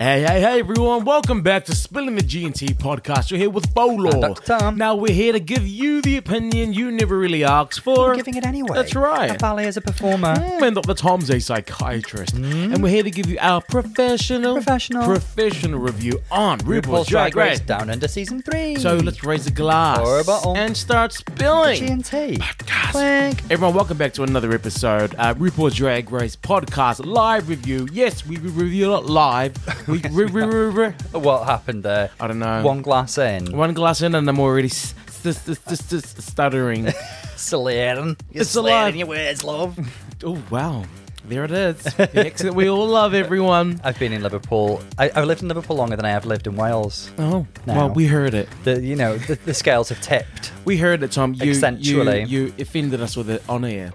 Hey, hey, hey, everyone. Welcome back to Spilling the G&T podcast. You're here with Paulo. Dr. Tom. Now, we're here to give you the opinion you never really asked for. We're giving it anyway. That's right. A ballet as a performer. Mm, And Dr. Tom's a psychiatrist. And we're here to give you our professional, Professional. professional review on RuPaul's, RuPaul's Drag Race. Down under season three. So let's raise a glass Pour a bottle. and start spilling. G&T. Podcast. Everyone, welcome back to another episode. Uh, RuPaul's Drag Race podcast live review. Yes, we re- review it live. We re- re- re- What happened there? I don't know. One glass in. One glass in, and I'm already s- s- s- s- s- stuttering. Slurring. You're It's alive. your words, love. oh wow, there it is. The accent we all love, everyone. I've been in Liverpool. I, I've lived in Liverpool longer than I have lived in Wales. Oh, well, we heard it. The you know the, the scales have tipped. We heard it, Tom. You, Accentually. you, you offended us with it on air.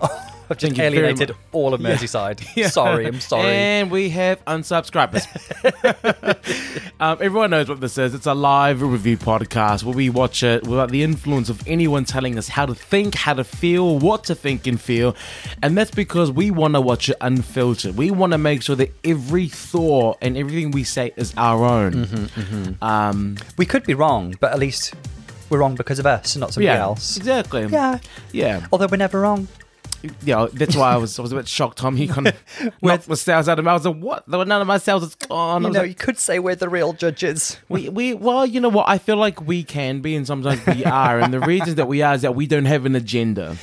I've just Thank you very alienated all of. Merseyside. Yeah. Sorry, I'm sorry. And we have unsubscribers. um, everyone knows what this is. It's a live review podcast where we watch it without the influence of anyone telling us how to think, how to feel, what to think and feel. And that's because we want to watch it unfiltered. We want to make sure that every thought and everything we say is our own. Mm-hmm, Um, we could be wrong, but at least we're wrong because of us, and not somebody yeah, else. exactly. Yeah. Yeah. Although we're never wrong. Yeah, that's why I was I was a bit shocked, Tom. He kind of knocked my cells out of me. I was like, what? were None of my cells is gone. I You was know, like, you could say we're the real judges. We, we well, you know what? I feel like we can be, and sometimes we are. And the reason that we are is that we don't have an agenda.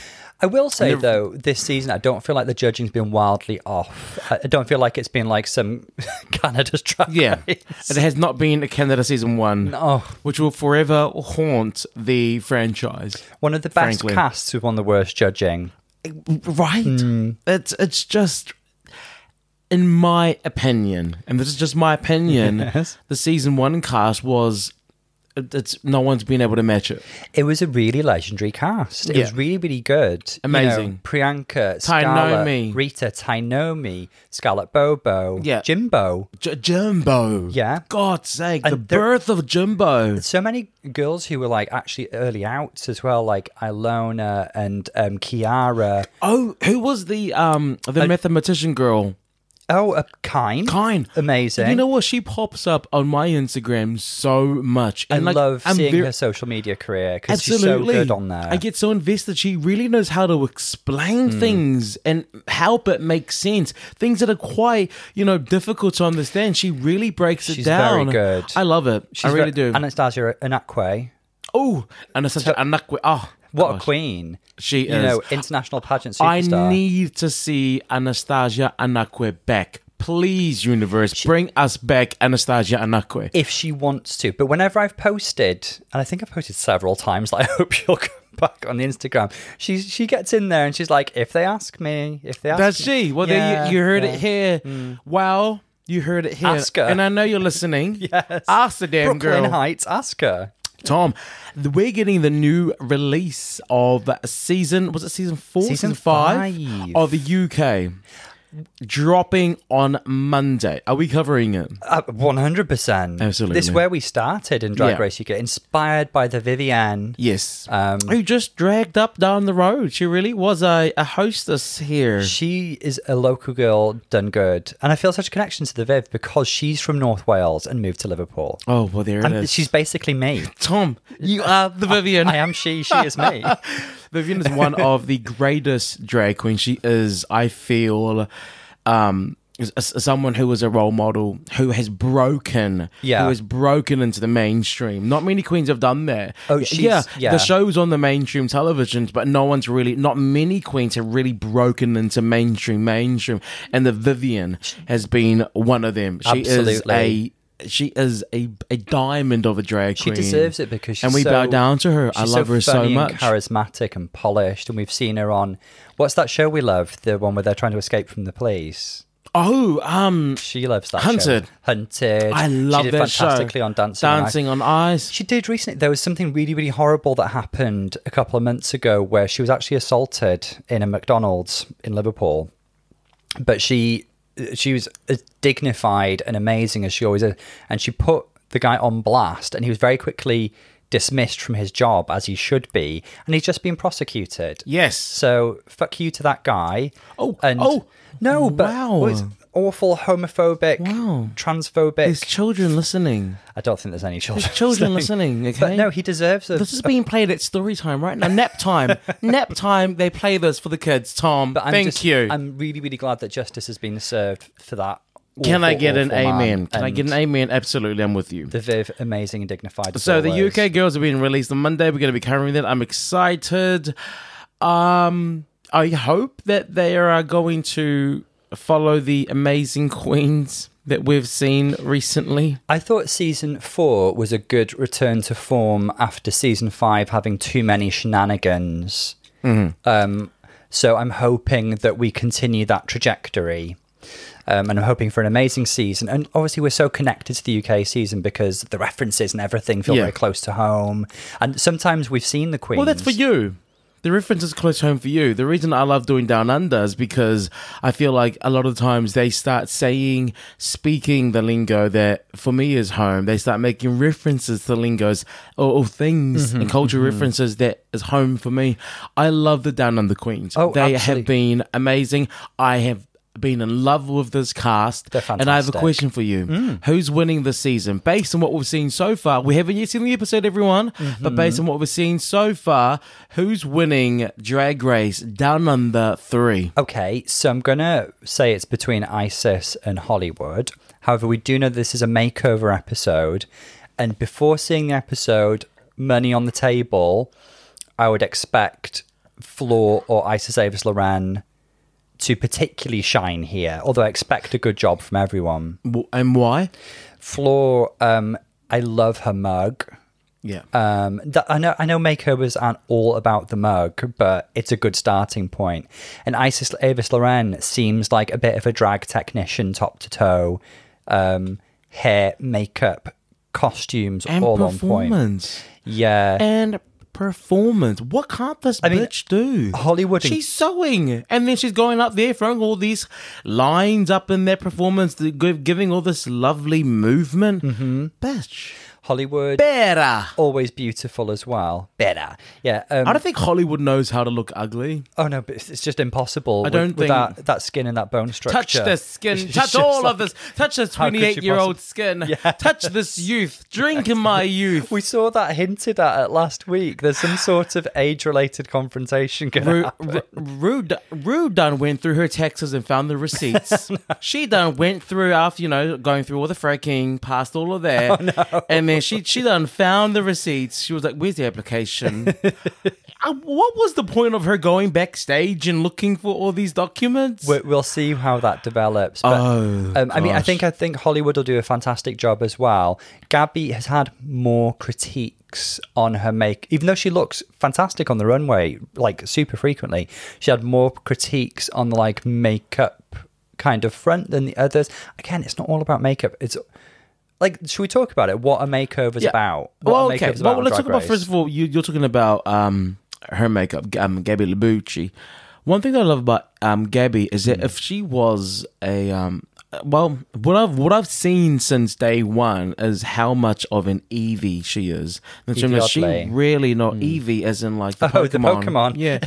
I will say the- though, this season I don't feel like the judging's been wildly off. I I don't feel like it's been like some Canada's drag Yeah, race. it has not been a Canada season one, Oh, which will forever haunt the franchise. one of the best Frankly. casts one of the worst judging. Right? Hmm. It's it's just. In my opinion, and this is just my opinion, Yes. the season one cast was, it's no one's been able to match it. It was a really legendary cast. It Yeah. was really, really good. You Amazing. know, Priyanka, Tynomi. Scarlett, Rita, Tynomi, Scarlett Bobo, Yeah. Jimbo. J- Jumbo, Yeah. God's sake, And the there- birth of Jimbo. So many girls who were like actually early outs as well, like Ilona and um, Kiara. Oh, who was the um the mathematician girl? Oh, uh, Kyne. Kyne. Amazing. You know what? She pops up on my Instagram so much. I And like, love I'm seeing very- her social media career because she's Absolutely. so good on there. I get so invested. She really knows how to explain Hmm. things and help it make sense. Things that are quite, you know, difficult to understand. She really breaks it down. She's very good. I love it. I really very- do. Anastarzia Anaquway. oh, Anastarzia Anaquway. Oh, What a queen. She You is. know, international pageant superstar. I need to see Anastarzia Anaquway back. Please, universe, bring us back Anastarzia Anaquway. if she wants to. But whenever I've posted, and I think I've posted several times, like I hope she'll come back on the Instagram. She she gets in there and she's like, if they ask me, if they ask That's me. she. Well, Yeah, you, you heard yeah. Mm. it here. Wow, you heard it here. Ask her. And I know you're listening. Yes. Ask the damn Brooklyn girl. Hytes, ask her. Tom, we're getting the new release of season, was it season four? Season five, five. of the UK. Dropping on Monday. Are we covering it? Uh, 100%. Absolutely. This is where we started in Drag Yeah. Race UK, inspired by the Vivienne. Yes. Um, Who just dragged up down the road. She really was a, a hostess here. She is a local girl done good. And I feel such a connection to the Viv because she's from North Wales and moved to Liverpool. Oh, well, there it And is. she's basically me. Tom, you are the Vivienne. I am she, she is me. Vivienne is one of the greatest drag queens. She is, I feel, um, someone who is a role model who has broken, Yeah. who has broken into the mainstream. Not many queens have done that. Oh, she's- yeah, yeah. the show's on the mainstream televisions, but no one's really, not many queens have really broken into mainstream, mainstream. And the Vivienne has been one of them. She Absolutely. is a. She is a, a diamond of a drag She queen. She deserves it because she's and we so, bow down to her. I love her so much. and charismatic and polished. And we've seen her on what's that show we love? The one where they're trying to escape from the police. Oh, um, She loves that Hunted. show. Hunted. I love she did that show. fantastically on Dancing. on Ice. Dancing on Ice. She did recently. There was something really, really horrible that happened a couple of months ago where she was actually assaulted in a McDonald's in Liverpool. But she she was as dignified and amazing as she always is, and she put the guy on blast, and he was very quickly dismissed from his job as he should be, and he's just been prosecuted. Yes. So fuck you to that guy. Oh, and oh, no, but wow. well, awful homophobic, Wow. transphobic. There's children listening. I don't think there's any children. Children listening. Okay. But no, he deserves a. This is being played at story time right now. Nap time. Nap time. They play this for the kids. Tom, but I'm thank just- you. I'm really, really glad that justice has been served for that. Can I get an awful man. amen? Can I get an amen? Absolutely, I'm with you. The Viv, amazing and dignified. So the. UK girls are being released on Monday. We're going to be covering that. I'm excited. Um, I hope that they are going to follow the amazing queens that we've seen recently. I thought season four was a good return to form after season five having too many shenanigans. Mm-hmm. Um, so I'm hoping that we continue that trajectory. Um, and I'm hoping for an amazing season. And obviously, we're so connected to the UK season because the references and everything feel Yeah. very close to home. And sometimes we've seen the Queens. Well, that's for you. The reference is close home for you. The reason I love doing Down Under is because I feel like a lot of times they start saying, speaking the lingo that for me is home. They start making references to lingos or, or things Mm-hmm, and cultural references that is home for me. I love the Down Under Queens. Oh, they absolutely. have been amazing. I have been in love with this cast. They're And I have a. Mm. question for you. Who's winning this season? Based on what we've seen so far, we haven't yet seen the episode, everyone, Mm-hmm. but based on what we've seen so far, who's winning Drag Race Down Under 3? Okay, so I'm going to say it's between ISIS and Hollywood. However, we do know this is a makeover episode. And before seeing the episode, money on the table, I would expect Floor or Isis Avis Loren to particularly shine here, although I expect a good job from everyone. And why? Floor, um, I love her mug. Yeah. Um, th- I know I know makeovers aren't all about the mug, but it's a good starting point. And Isis Avis Loren seems like a bit of a drag technician, top to toe, um, hair, makeup, costumes, and all on point. Yeah, And performance. What can't this mean, bitch do? Hollywood She's sewing, and then she's going up there throwing all these lines up in their performance, giving all this lovely movement. Mm-hmm. Bitch, Hollywood better. always beautiful as well. Better, yeah. Um, I don't think Hollywood knows how to look ugly. oh no, but it's it's just impossible. with, don't with think- that that skin and that bone structure. Touch this skin. Touch all like- of this. Touch this How could you 28 year old skin. Yeah. Touch this youth. Drink in my youth. We saw that hinted at, at last week. There's some sort of age-related confrontation going Ru, on. Ru, Ru, d- Ru done went through her taxes and found the receipts. She done went through after you know going through all the fracking, past all of that, and then she she done found the receipts. She was like, "Where's the application?" Uh, what was the point of her going backstage and looking for all these documents? We- We'll see how that develops. But, Oh, um, I mean, I think I think Hollywood will do a fantastic job as well. Gabby has had more critiques on her make, even though she looks fantastic on the runway, like super frequently. She had more critiques on the like makeup kind of front than the others. Again, it's not all about makeup. It's like, should we talk about it? What a makeover's about? What well, okay. about Well, let's talk about first of all. You, you're talking about um, her makeup, um, Gabby Labucci. One thing that I love about um, Gabby is that if she was a um, well, what I've what I've seen since day one is how much of an Eevee she is. In terms she really not hmm. Eevee as in like the. Oh, the Pokemon. Pokemon. Yeah,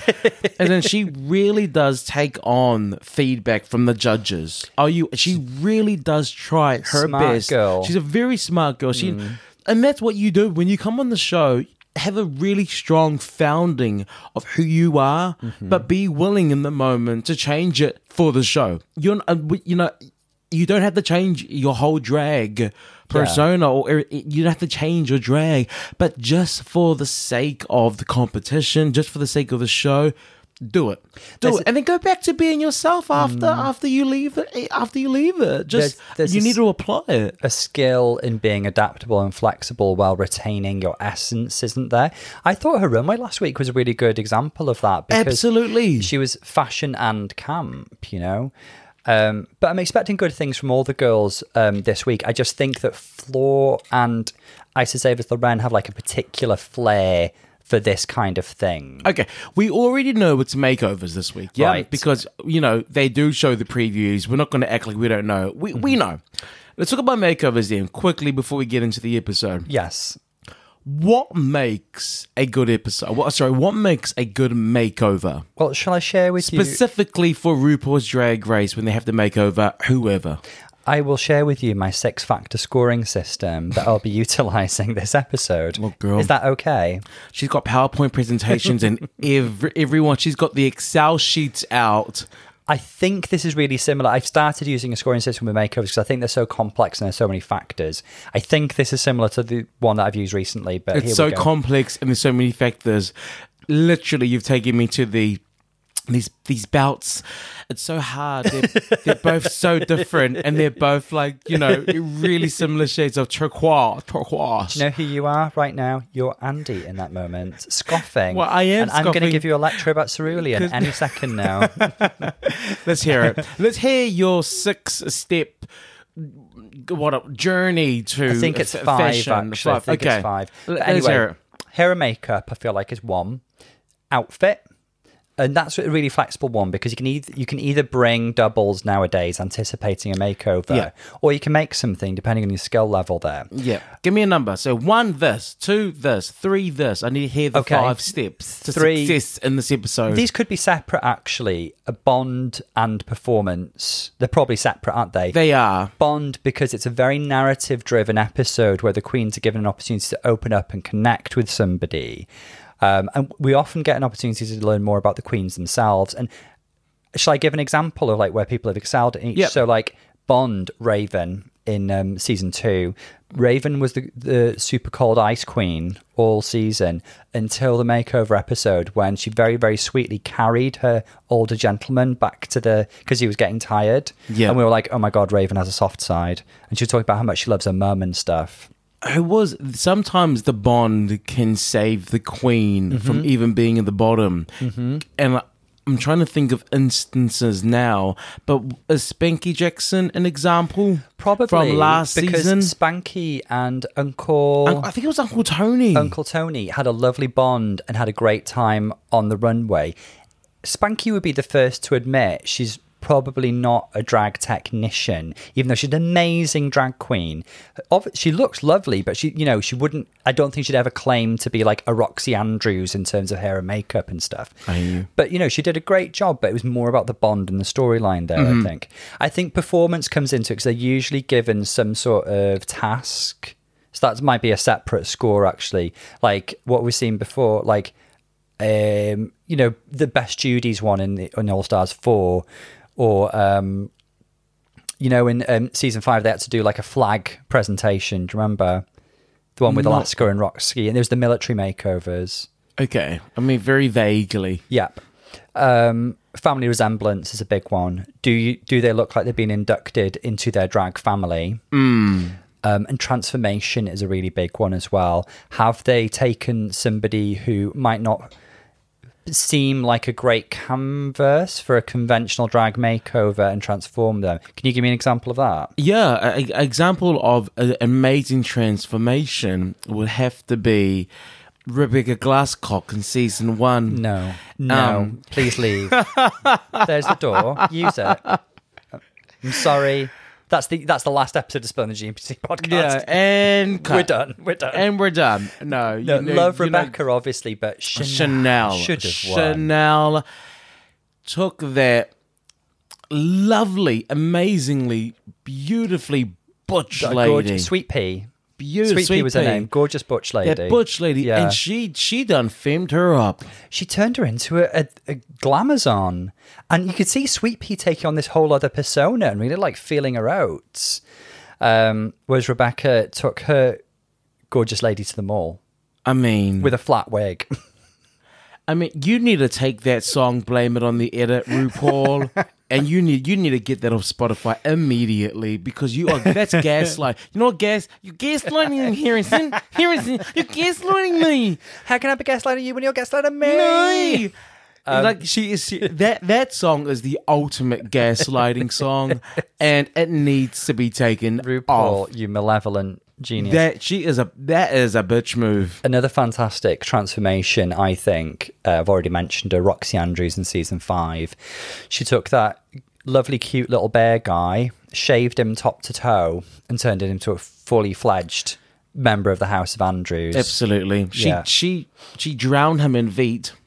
and then she really does take on feedback from the judges. Are you? She really does try her Smart best. girl. She's a very smart girl. She, hmm. and that's what you do when you come on the show. Have a really strong founding of who you are, mm-hmm. but be willing in the moment to change it for the show. You're, uh, you know, you don't have to change your whole drag persona, or er, you don't have to change your drag, but just for the sake of the competition, just for the sake of the show. Do it, do it, and then go back to being yourself after mm. after you leave it. Eh, after you leave it, just There's- there's you need to apply it. a skill in being adaptable and flexible while retaining your essence, isn't there? I thought her runway last week was a really good example of that because Absolutely. she was fashion and camp, you know. Um, but I'm expecting good things from all the girls um, this week. I just think that Floor and Isis Avis Loren have like a particular flair for this kind of thing. Okay, we already know it's makeovers this week, yeah, Right. because you know they do show the previews. We're not going to act like we don't know. We Mm-hmm. we know. Let's talk about makeovers then quickly before we get into the episode. Yes. What makes a good episode? What sorry, what makes a good makeover? Well, shall I share with you? Specifically for RuPaul's Drag Race when they have to make over whoever. I will share with you my six factor scoring system that I'll be utilizing this episode. Well, girl. Is that okay? She's got PowerPoint presentations and every, everyone. She's got the Excel sheets out. I think this is really similar. I've started using a scoring system with makeovers because I think they're so complex and there's so many factors. I think this is similar to the one that I've used recently, but here It's so complex and there's so many factors. Literally, you've taken me to the these these bouts. It's so hard. They're, they're both so different, and they're both like you know really similar shades of turquoise. Turquoise. You know who you are right now? You're Andy in that moment, scoffing. Well, I am And I'm going to give you a lecture about cerulean any second now. Let's hear it. Let's hear your six step what a journey to. I think it's f- five, fashion. actually. I think okay. it's five. But Let's hear anyway, it. hair and makeup, I feel like is one. Outfit. And that's a really flexible one because you can either you can either bring doubles nowadays, anticipating a makeover, Yeah. or you can make something depending on your skill level. There, Yeah. Give me a number. So one this, two this, three this. I need to hear the Okay. five steps to Three- success in this episode. these could be separate. Actually, a bond and performance. They're probably separate, aren't they? they are. Bond because it's a very narrative driven episode where the queens are given an opportunity to open up and connect with somebody. Um, and we often get an opportunity to learn more about the queens themselves. And shall I give an example of like where people have excelled in each? Yep. So like Bond, Raven in um, season two. Raven was the, the super cold ice queen all season until the makeover episode when she very, very sweetly carried her older gentleman back to the because he was getting tired. Yeah. And we were like, oh my God, Raven has a soft side. And she was talking about how much she loves her mum and stuff. It was sometimes the bond can save the queen Mm-hmm. from even being in the bottom. And I'm trying to think of instances now, but is Spankie Jackzon an example? Probably from last because season. Spankie and Uncle I think it was Uncle Tony. Uncle Tony had a lovely bond and had a great time on the runway. Spanky would be the first to admit she's probably not a drag technician, even though she's an amazing drag queen. She looks lovely, but she, you know, she wouldn't. I don't think she'd ever claim to be like a Roxxxy Andrews in terms of hair and makeup and stuff. You. But you know, she did a great job. But it was more about the bond and the storyline there. I think. I think performance comes into it because they're usually given some sort of task. So that might be a separate score, actually. Like what we've seen before, like um, you know, the best Judy's one in the in All Stars four, or um, you know, in um, season five they had to do like a flag presentation. Do you remember the one with Not- Alaska and Roxxxy? And there was the military makeovers. Okay. I mean, very vaguely. Yep. Um, family resemblance is a big one. Do you do they look like they've been inducted into their drag family? Um, and transformation is a really big one as well. Have they taken somebody who might not seem like a great canvas for a conventional drag makeover and transform them? Can you give me an example of that? Yeah, an example of an amazing transformation would have to be Rebecca Glasscock in season one. No, no, Um. please leave. There's the door. Use it. I'm sorry. That's the that's the last episode of Spill the GMPC podcast. Yeah, and cut. We're done. We're done. And we're done. No, No, know- love you know- Rebecca, obviously, but Shannel, Shannel. should have won. Shannel took that lovely, amazingly, beautifully butch lady. gorgeous, Sweet Pea. Beautiful Sweet Pea was her name. Gorgeous butch lady. That butch lady, Yeah. and she she done femmed her up. she turned her into a, a, a glamazon. And you could see Sweet Pea taking on this whole other persona and really like feeling her out. Um, whereas Rebecca took her gorgeous lady to the mall I mean, with a flat wig. I mean, you need to take that song, blame it on the edit, RuPaul, and you need you need to get that off Spotify immediately because you are that's gaslight. You know what gas? You gaslighting me, Harrison. Harrison, you're gaslighting me. How can I be gaslighting you when you're gaslighting me? No. Um, like she is she, that that song is the ultimate gaslighting song, and it needs to be taken RuPaul, off. you malevolent genius. That she is a that is a bitch move. Another fantastic transformation, I think. Uh, I've already mentioned her, Roxxxy Andrews in season five. She took that lovely, cute little bear guy, shaved him top to toe, and turned him into a fully fledged member of the House of Andrews. Absolutely. She Yeah. she she drowned him in Veet.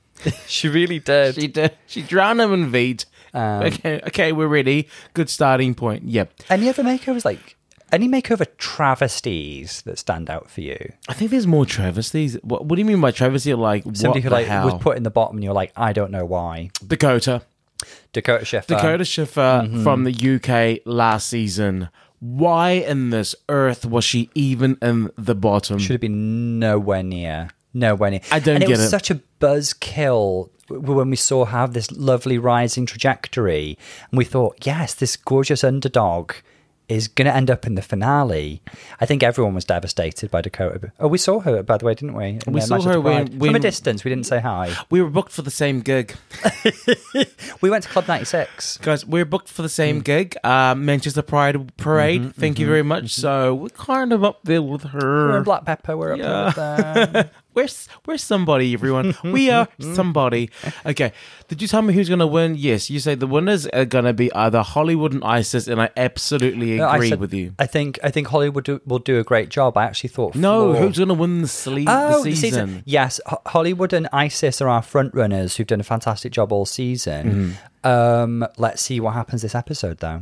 She really did. She did. She drowned him in Veet. Um, okay, okay, we're ready. Good starting point. Yep. Any other makeovers like any makeover travesties that stand out for you? I think there's more travesties. What, what do you mean by travesty? Like Somebody who like hell? was put in the bottom and you're like, I don't know why. Dakota. Dakota Schiffer. Dakota Schiffer Mm-hmm. from the UK last season. Why in this earth was she even in the bottom? should have been nowhere near. Nowhere near. I don't and it get was it. such a buzzkill when we saw her have this lovely rising trajectory. And we thought, yes, this gorgeous underdog is going to end up in the finale. I think everyone was devastated by Dakota. Oh, we saw her, by the way, didn't we? In We saw Manchester her when- Pride. From a distance. We didn't say hi. we were booked for the same gig. We went to Club 96. Guys, we're booked for the Mm. same gig, uh, Manchester Pride Parade. Mm-hmm, Thank you very much. So we're kind of up there with We're her. in Black Pepper. We're up Yeah. there. We're we're somebody, everyone. we are somebody. Okay, did you tell me who's gonna win? Yes, you say the winners are gonna be either Hollywood and ISIS, and I absolutely No, I agree said- with you. I think I think Hollywood do, will do a great job. I actually thought No, Floor- who's gonna win the, sle- Oh, the season? Yes, Ho- Hollywood and ISIS are our front runners who've done a fantastic job all season. Mm-hmm. Um, let's see what happens this episode, though.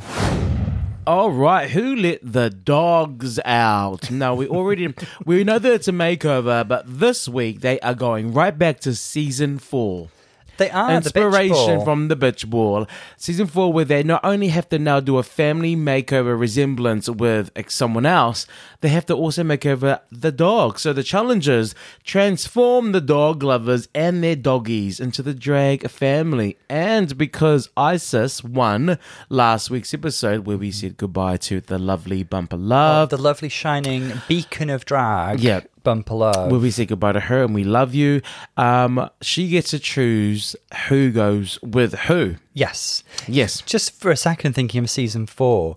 All right, who let the dogs out? No, we already we know that it's a makeover, but this week they are going right back to season four. They are Inspiration ball. from the bitch ball, season four, where they not only have to now do a family makeover resemblance with someone else, they have to also make over the dog. So the challenges transform the dog lovers and their doggies into the drag family. And because Isis won last week's episode, where we said goodbye to the lovely Bumpa oh, Love, the lovely shining beacon of drag. Yeah. Bumpa Love. where we say goodbye to her and we love you. Um, she gets to choose who goes with who. yes. Yes. Just for a second, thinking of season four,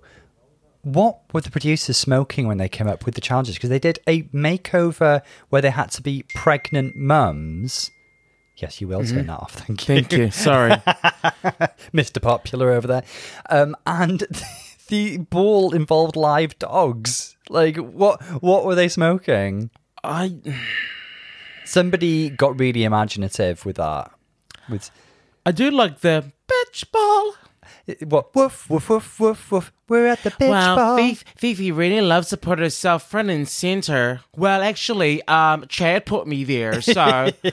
what were the producers smoking when they came up with the challenges? Because they did a makeover where they had to be pregnant mums. Yes, you will turn that off. Thank you. Thank you. Sorry. Mr. Popular over there. Um, and the ball involved live dogs. Like what what were they smoking? I Somebody got really imaginative with that. With I do like the bitch ball. what woof woof woof woof woof. We're at the bitch Well, ball. Fifi, Fifi really loves to put herself front and center. Well, actually, um, Chad put me there. So,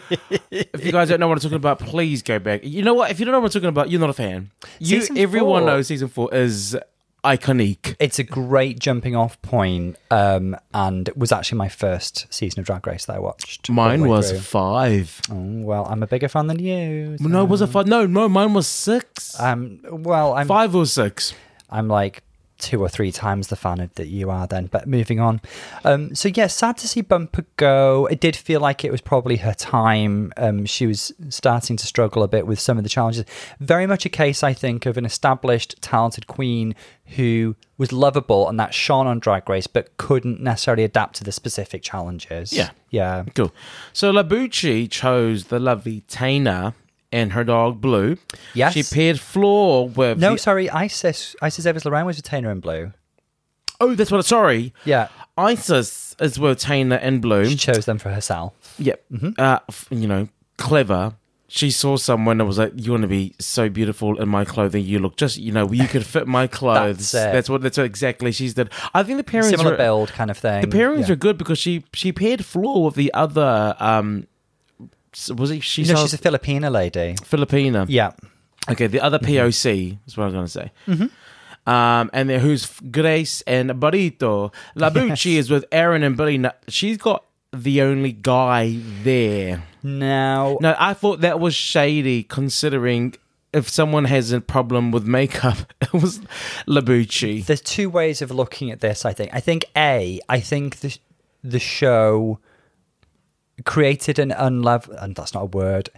if you guys don't know what I'm talking about, please go back. You know what? If you don't know what I'm talking about, you're not a fan. You, Season everyone four- knows season four is iconic. It's a great jumping off point, um, and it was actually my first season of Drag Race that I watched. Mine was through. five. Oh, well, I'm a bigger fan than you. so- No, it was a five. No, no, mine was six. Um, well, I'm five or six. I'm like two or three times the fan that you are then. But moving on. Um, so yeah, sad to see Bumpa go. It did feel like it was probably her time. Um, she was starting to struggle a bit with some of the challenges. Very much a case, I think, of an established, talented queen who was lovable and that shone on Drag Race, but couldn't necessarily adapt to the specific challenges. Yeah. Yeah. Cool. So Labucci chose the lovely Tana and her dog Blue. Yes. She paired Floor with. No, the- sorry, Isis Isis Evans Lorraine was retainer in blue. oh, that's what. I'm sorry. Yeah. Isis is with Tana and Blue. She chose them for herself. Yep. Mm-hmm. Uh, you know, clever. She saw someone that was like, "You want to be so beautiful in my clothing. You look just, you know, you could fit my clothes." That's it. what. That's what exactly she's did. I think the pairings Similar are, build kind of thing. The pairings Yeah. are good because she she paired Floor with the other. um Was it? She You know, she's a Filipina lady. Filipina. Yeah. Okay, the other POC is what I was going to say. Um, and then who's Grace and Barito. Labucci is with Aaron and Billy. Now, She's got the only guy there. Now, No, I thought that was shady considering if someone has a problem with makeup, it was Labucci. there's two ways of looking at this. I think. I think a. I think the the show created an unlevel, and that's not a word.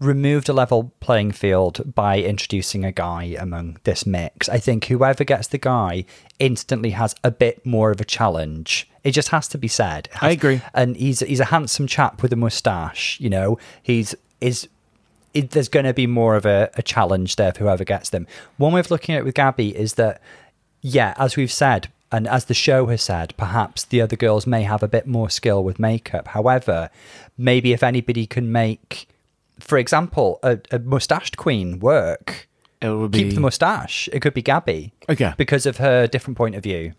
Removed a level playing field by introducing a guy among this mix. I think whoever gets the guy instantly has a bit more of a challenge. It just has to be said. It I agree. And he's he's a handsome chap with a mustache. You know, he's is it, there's going to be more of a, a challenge there for whoever gets them. One way of looking at it with Gabby is that, yeah, as we've said, and as the show has said, perhaps the other girls may have a bit more skill with makeup. However, maybe if anybody can make, for example, a, a mustached queen work, It would be. keep the mustache. It could be Gabby. Okay. Because of her different point of view.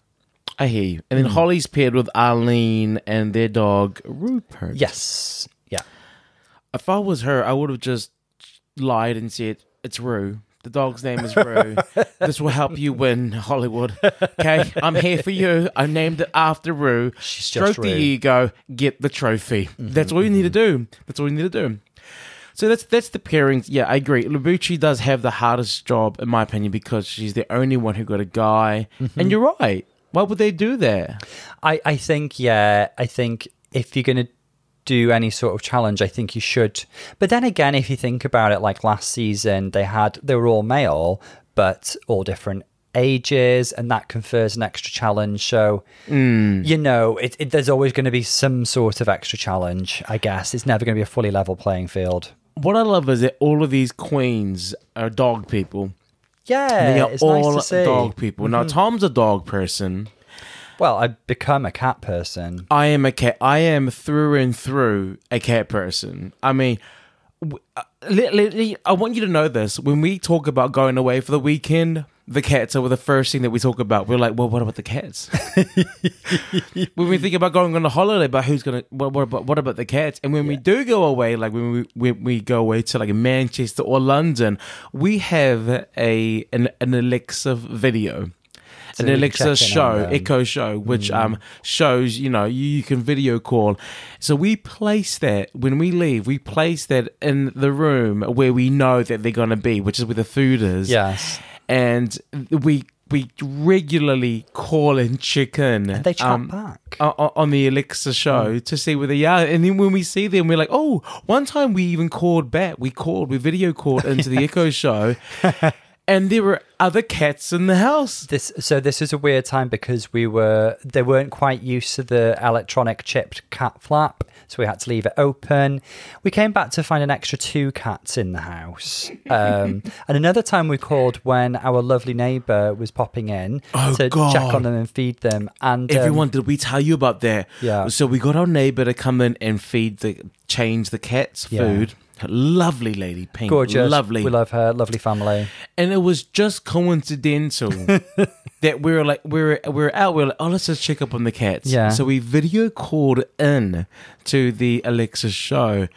I hear you. And then hmm. Holly's paired with Arlene and their dog Rupert. Yes. Yeah. If I was her, I would have just lied and said it's Rue. The dog's name is Rue. this will help you win Hollywood. Okay, I'm here for you. I named it after Rue. She's Stroke the ego, get the trophy. Mm-hmm, that's all you need to mm-hmm. do. That's all you need to do. So that's that's the pairings. Yeah, I agree. Labucci does have the hardest job, in my opinion, because she's the only one who got a guy. Mm-hmm. And you're right. Why would they do that? I, I think, yeah, I think if you're going to do any sort of challenge, I think you should. But then again, if you think about it, like last season, they had, they were all male, but all different ages, and that confers an extra challenge. So, hmm. you know, it, it, there's always going to be some sort of extra challenge, I guess. It's never going to be a fully level playing field. What I love is that all of these queens are dog people. Yeah, They are it's all nice to see. dog people. Now, mm-hmm. Tom's a dog person. Well, I've become a cat person. I am a cat. I am through and through a cat person. I mean, uh, li- li- li- I want you to know this. When we talk about going away for the weekend, the cats are the first thing that we talk about. We're like, well, what about the cats? when we think about going on a holiday, but who's gonna? What, what about what about the cats? And when we do go away, like when we when we go away to like Manchester or London, we have a an, an Alexa video. An Alexa show. Echo show, which um shows you know you, you can video call. So we place that when we leave, we place that in the room where we know that they're gonna be, which is where the food is. Yes. and we we regularly call and check in. And they chat um, back. on the Alexa show to see where they are. And then when we see them, we're like, oh, one time we even called back. We called, we video called into the Echo show. And there were other cats in the house. This so this is a weird time because we were they weren't quite used to the electronic chipped cat flap, so we had to leave it open. We came back to find an extra two cats in the house, um, and another time we called when our lovely neighbour was popping in Oh, to God. check on them and feed them. And um, Everyone, did we tell you about that? Yeah. So we got our neighbor to come in and feed the, change the cat's Yeah. food. Lovely lady, pink, gorgeous, lovely. We love her, lovely family. and it was just coincidental that we were like we were we were out. We were like, oh, let's just check up on the cats. Yeah. So we video called in to the Alexa show,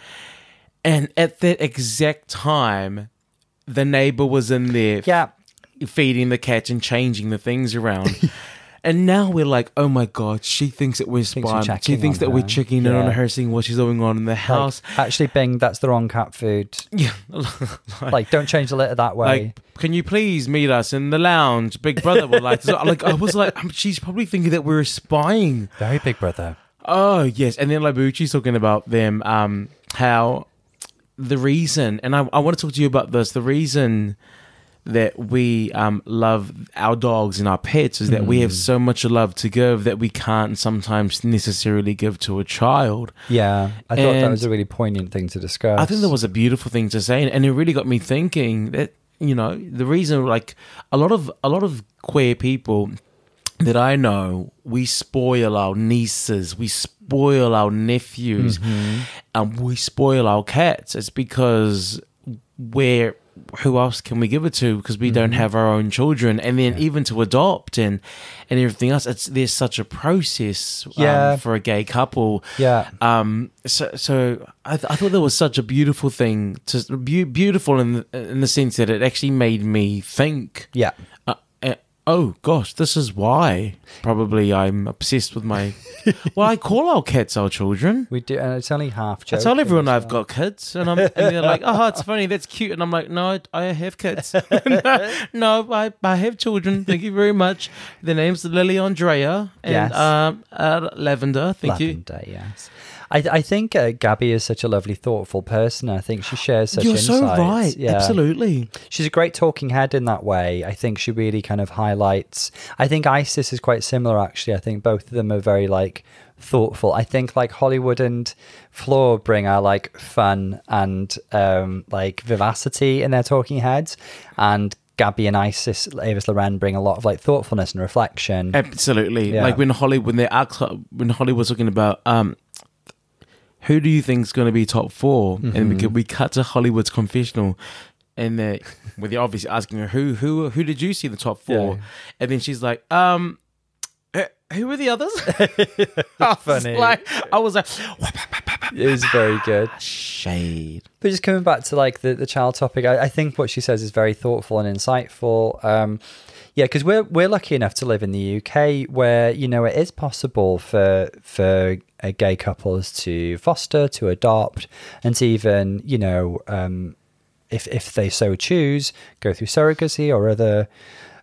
and at that exact time, the neighbor was in there, Yeah, feeding the cats and changing the things around. And now we're like, oh my god, she thinks that we're we're spying. She thinks that we're her. checking in on her, seeing what she's going on in the house. like, actually, Bing, that's the wrong cat food. Yeah, Like, don't change the litter that way. like, can you please meet us in the lounge? Big brother would like to. Like, I was like, um, she's probably thinking that we're spying. Very big brother. Oh yes, and then Labucci's talking about them, um, how the reason, and I, I want to talk to you about this. The reason that we um love our dogs and our pets is that we have so much love to give that we can't sometimes necessarily give to a child. Yeah, I thought that was a really poignant thing to discuss. I think that was a beautiful thing to say, and, and it really got me thinking that you know the reason, like a lot of a lot of queer people that I know, we spoil our nieces, we spoil our nephews, and we spoil our cats. It's because we're who else can we give it to because we don't have our own children and then even to adopt and and everything else it's there's such a process um, Yeah. for a gay couple Yeah. um so so I, th- I thought that was such a beautiful thing to be- beautiful in the, in the sense that it actually made me think Yeah. Oh gosh this is why probably i'm obsessed with my well i call our cats our children We do, and it's only half. I tell everyone I've got kids, and I'm and they're like, "Oh, it's funny, that's cute," and I'm like, "No, I, I have kids. no, I, I have children. Thank you very much. Their names are Lily Andrea and Yes. um, uh, Lavender. Thank you. Lavender, yes. I, I think uh, Gabby is such a lovely, thoughtful person. I think she shares such You're insights. so right. Yeah. Absolutely. She's a great talking head in that way. I think she really kind of highlights. I think Isis is quite similar, actually. I think both of them are very like thoughtful. I think like Hollywood and Floor bring out like fun and um, like vivacity in their talking heads, and Gabby and Isis, Avis Loren bring a lot of like thoughtfulness and reflection. Absolutely. Yeah. Like when Holly when they asked when Holly was talking about um who do you think is going to be top 4 and Mm-hmm. we we cut to Hollywood's confessional and they with the obviously asking her who who who did you see in the top 4 Yeah. and then she's like um who were the others? Funny. like I was like It was very good. shade. But just coming back to like the, the child topic, I, I think what she says is very thoughtful and insightful. Um, yeah, because we're we're lucky enough to live in the UK where you know it is possible for for uh, gay couples to foster, to adopt, and to even you know um, if if they so choose, go through surrogacy or other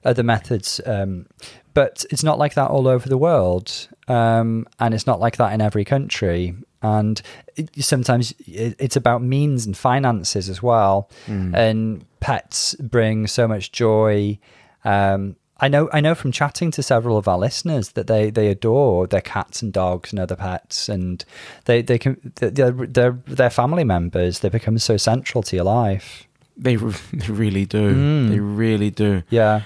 other methods. Um, but it's not like that all over the world, um, and it's not like that in every country. And it, sometimes it, it's about means and finances as well. And pets bring so much joy. Um, I know, I know from chatting to several of our listeners that they, they adore their cats and dogs and other pets, and they they can they're they're, they're family members. They become so central to your life. They, re- they really do. Mm. They really do. Yeah.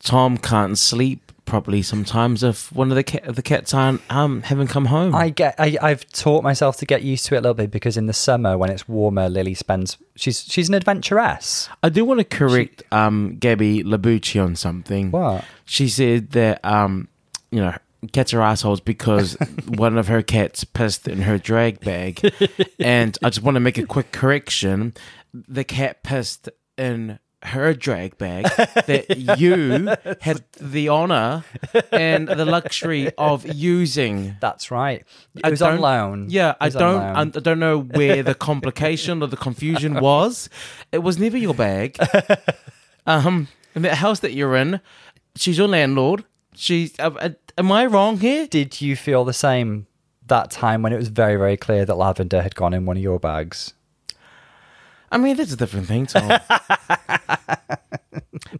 Tom can't sleep properly sometimes if one of the the cats aren't um haven't come home. I get. I, I've taught myself to get used to it a little bit because in the summer when it's warmer, Lily spends. She's she's an adventuress. I do want to correct um Gabby Labucci on something. What? She said that um you know cats are assholes because one of her cats pissed in her drag bag, and I just want to make a quick correction. The cat pissed in her drag bag that you had the honor and the luxury of using. That's right. It I was on loan. Yeah, I don't. I don't know where the complication or the confusion was. It was never your bag. Um, in the house that you're in, she's your landlord. She's. Uh, uh, am I wrong here? Did you feel the same that time when it was very very clear that lavender had gone in one of your bags? I mean, that's a different thing, Tom.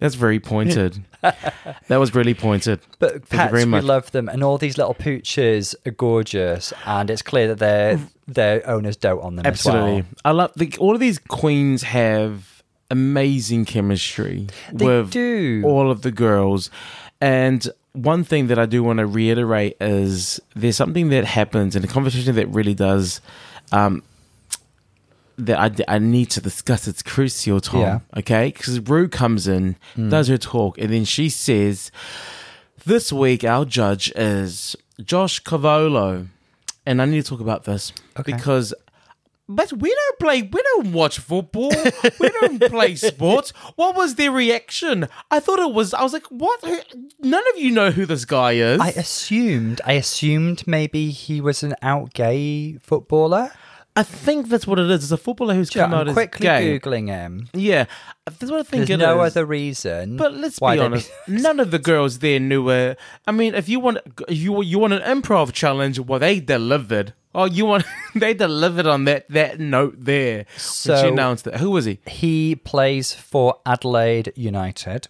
that's very pointed. That was really pointed. But Thank you pets, very we much. love them, and all these little pooches are gorgeous, and it's clear that their their owners dote on them Absolutely. well. I love the, all of these queens have amazing chemistry They with do. all of the girls. And one thing that I do want to reiterate is there's something that happens in a conversation that really does um, that I, I need to discuss. It's crucial, Tom. Yeah. Okay? Because Rue comes in, hmm. does her talk, and then she says, This week our judge is Josh Cavallo. And I need to talk about this Okay. because but we don't play we don't watch football. we don't play sports. What was their reaction? I thought it was I was like, what? None of you know who this guy is. I assumed, I assumed maybe he was an out gay footballer. I think that's what it is. It's a footballer who's come out I'm as quickly gay. googling him. Yeah, that's what I think There's it no is. other reason. But let's why be they'd honest. none of the girls there knew it. I mean, if you want, if you you want an improv challenge, well, they delivered. Oh, you want? they delivered on that that note there. when she So- announced it. Who was he? He plays for Adelaide United.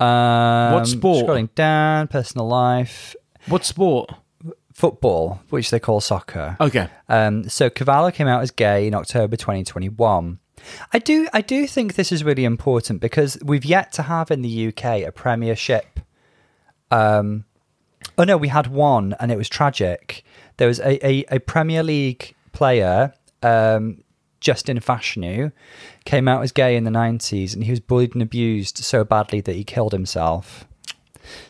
Um, What sport? Scrolling down, personal life, What sport? Football, which they call soccer. Okay. Um, so Cavallo came out as gay in October 2021. I do, I do think this is really important because we've yet to have in the UK a Premiership. Um, oh no, we had one, and it was tragic. There was a, a, a Premier League player, um, Justin Fashanu, came out as gay in the 90s, and he was bullied and abused so badly that he killed himself.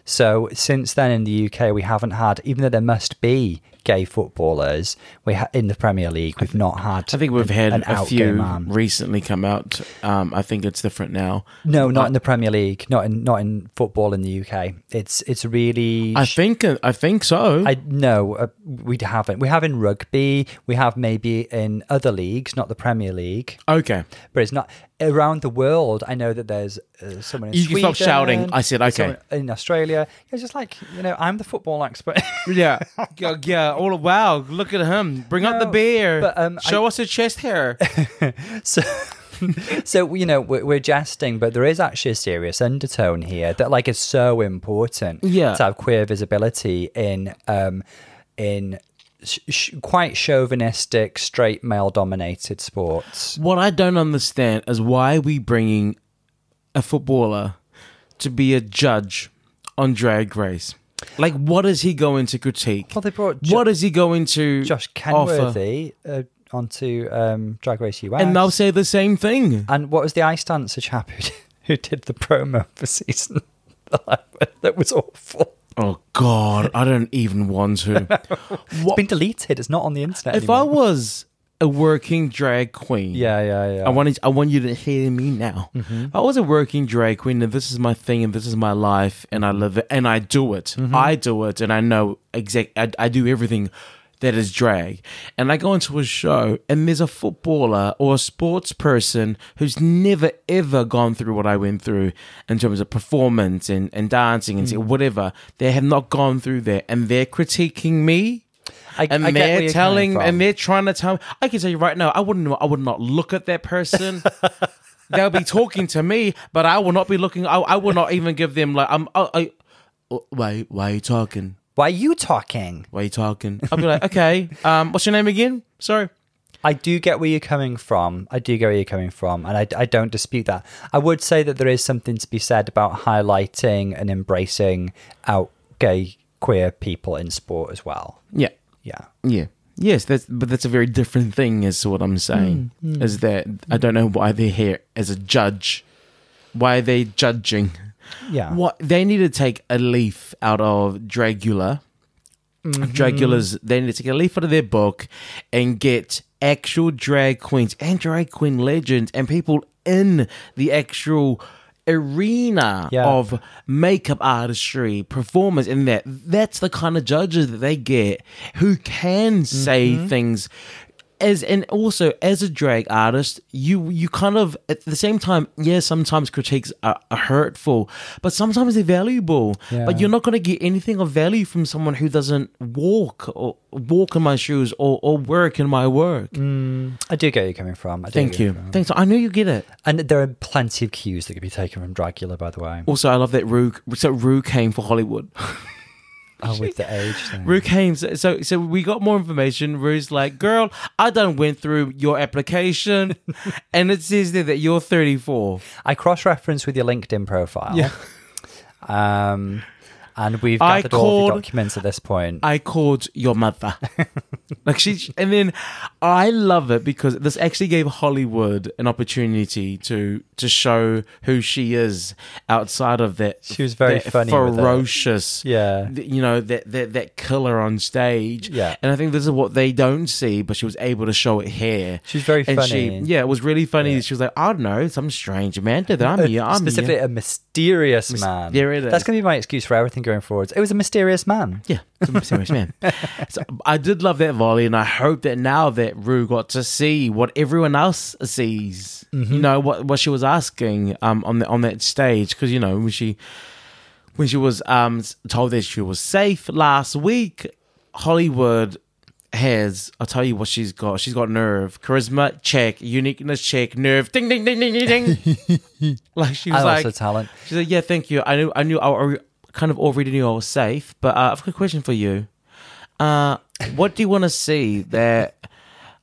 So since then in the UK, we haven't had, even though there must be gay footballers, we ha- in the Premier League, we've not had. I think we've an- had an a few man. recently come out. Um, I think it's different now. No, not in the Premier League, not in not in football in the UK. It's it's really. I think I think so. I no, uh, we haven't. We have in rugby. We have maybe in other leagues, not the Premier League, okay. but it's not around the world. I know that there's uh, someone in You can Sweden. stop shouting. I said, okay. in Australia. It's just like you know, I'm the football expert. Yeah, yeah. All wow! Look at him. Bring out the beer. but, um, Show I- us his chest hair. so so you know we're, we're jesting but there is actually a serious undertone here that like is so important Yeah. to have queer visibility in um in sh- quite chauvinistic straight male dominated sports what I don't understand is why are we bringing a footballer to be a judge on Drag Race? Like, what is he going to critique? Well, they brought Jo- what is he going to Josh? Kenworthy uh, onto um, Drag Race US. And they'll say the same thing. And what was the ice dancer chap who, who did the promo for season 11? That was awful. Oh God, I don't even want to. It's What- been deleted. It's not on the internet if I was a working drag queen, yeah, yeah, yeah. I wanted I want you to hear me now. If I was a working drag queen and this is my thing and this is my life and I live it and I do it. Mm-hmm. I do it and I know exact I, I do everything that is drag. And I go into a show and there's a footballer or a sports person who's never ever gone through what I went through in terms of performance and, and dancing and whatever. They have not gone through that and they're critiquing me. I, and I they're telling and they're trying to tell me, I can tell you right now I wouldn't I would not look at that person. They'll be talking to me but I will not be looking I, I will not even give them like I'm I, I why why are you talking Why are you talking? why are you talking I'll be like okay um what's your name again sorry I do get where you're coming from. I do get where you're coming from, and I, I don't dispute that. I would say that there is something to be said about highlighting and embracing out gay queer people in sport as well. yeah Yeah. yeah yes that's but that's a very different thing is what I'm saying is that I don't know why they're here as a judge why are they judging Yeah. What they need to take a leaf out of Dragula. Mm-hmm. Dragula's they need to take a leaf out of their book and get actual drag queens and drag queen legends and people in the actual arena Yeah. of makeup artistry, performance, and that that's the kind of judges that they get who can say mm-hmm. things as and also as a drag artist, you you kind of at the same time, yeah, sometimes critiques are, are hurtful, but sometimes they're valuable. But you're not going to get anything of value from someone who doesn't walk or walk in my shoes or, or work in my work. Mm, I do get where you're coming from. Thank you, you're thanks. I knew you get it. And there are plenty of cues that could be taken from Dragula, by the way. Also, I love that Rue. So Rue came for Hollywood. Oh, with the age thing. So, so so we got more information. Rue's like, girl, I done went through your application, and it says there that you're 34. I cross reference with your LinkedIn profile. Yeah. Um, and we've gathered all the called- documents at this point. I called your mother. like she, and then I love it because this actually gave Hollywood an opportunity to to show who she is outside of that. She was very funny ferocious. Yeah. you know that that that killer on stage. Yeah. and I think this is what they don't see, but she was able to show it here. She's very and She, funny. yeah, it was really funny. She was like, I don't know, some strange man did that. I'm uh, here. I'm Specifically, here. a mysterious man. yeah, it That's going to be my excuse for everything going forwards. It was a mysterious man. Yeah, it's a mysterious man. So I did love that volley, and I hope that now that Rue got to see what everyone else sees, you know what what she was asking um on the on that stage, because you know when she when she was um told that she was safe last week, Hollywood has I'll tell you what she's got. She's got nerve, charisma check, uniqueness check, nerve, ding ding ding ding ding ding. like she was And like also talent. She's like, yeah, thank you. I knew, I knew, I kind of already knew I was safe. But uh, I've got a question for you. Uh, what do you want to see that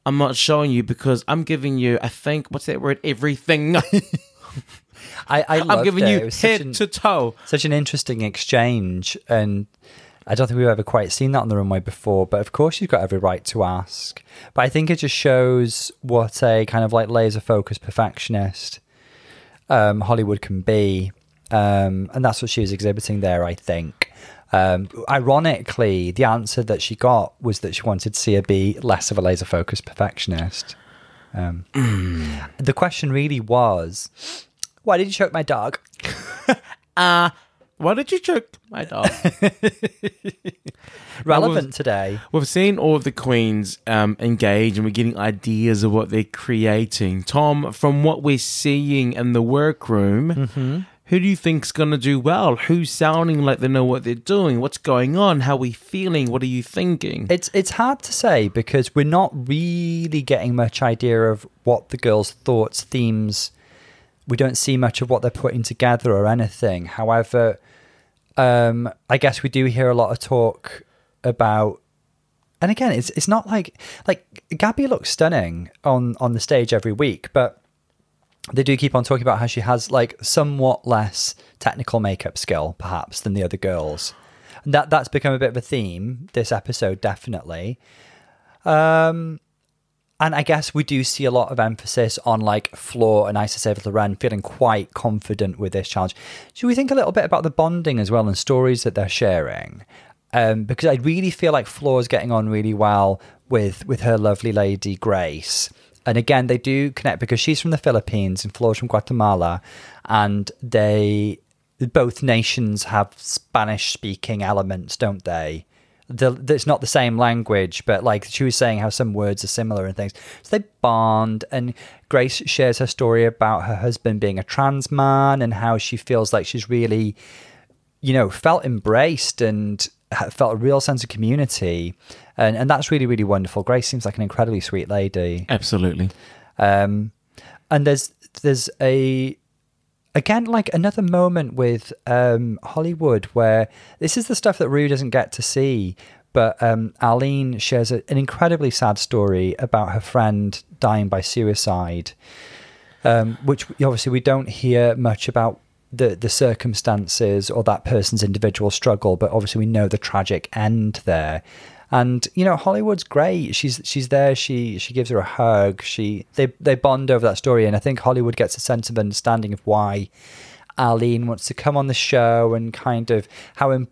I'm not showing you because I'm giving you, I think, what's that word? Everything. I, I I'm giving it. you It head an, to toe. such an interesting exchange, and I don't think we've ever quite seen that on the runway before. But of course, she's got every right to ask. But I think it just shows what a kind of like laser focused perfectionist um, Hollywood can be, um, and that's what she was exhibiting there. I think. Um, ironically, the answer that she got was that she wanted to see her be less of a laser focused perfectionist. Um, the question really was, why did you choke my dog? Uh, why did you choke my dog? Relevant today. We've seen all of the queens um, engage and we're getting ideas of what they're creating. Tom, from what we're seeing in the workroom, Mm-hmm. who do you think's going to do well? Who's sounding like they know what they're doing? What's going on? How are we feeling? What are you thinking? It's it's hard to say because we're not really getting much idea of what the girls' thoughts, themes. We don't see much of what they're putting together or anything. However, um, I guess we do hear a lot of talk about. And again, it's it's not like like Gabby looks stunning on on the stage every week, but they do keep on talking about how she has like somewhat less technical makeup skill, perhaps, than the other girls. And that that's become a bit of a theme this episode, definitely. Um, and I guess we do see a lot of emphasis on like Flor and Isis Avis Loren feeling quite confident with this challenge. Should we think a little bit about the bonding as well and stories that they're sharing? Um, because I really feel like Flor's getting on really well with with her lovely lady Grace. And again, they do connect because she's from the Philippines and Flor's from Guatemala, and they both nations have Spanish speaking elements, don't they? The, it's not the same language, but like she was saying how some words are similar and things. So they bond, and Grace shares her story about her husband being a trans man and how she feels like she's really, you know, felt embraced and felt a real sense of community, and and that's really really wonderful. Grace seems like an incredibly sweet lady. Absolutely. Um, and there's there's a again like another moment with um, Hollywood where this is the stuff that Rue doesn't get to see. But um, Arlene shares a, an incredibly sad story about her friend dying by suicide, um, which obviously we don't hear much about the the circumstances or that person's individual struggle, but obviously we know the tragic end there. And you know, Hollywood's great. She's she's there. She she gives her a hug. She they they bond over that story, and I think Hollywood gets a sense of understanding of why Arlene wants to come on the show and kind of how Im-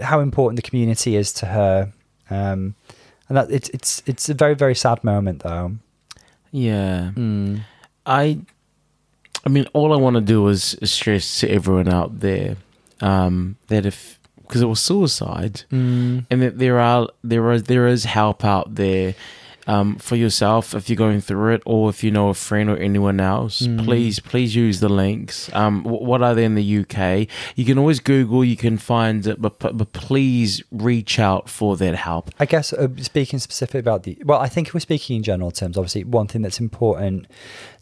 how important the community is to her. Um, and that it's it's it's a very very sad moment though. Yeah. I I mean all I want to do is, is stress to everyone out there um, that if because it was suicide. And that there are there is there is help out there um, for yourself if you're going through it or if you know a friend or anyone else. Please please use the links. Um, wh- what are they in the UK you can always google you can find it but, but please reach out for that help. I guess uh, speaking specifically about the well, I think if we're speaking in general terms, obviously one thing that's important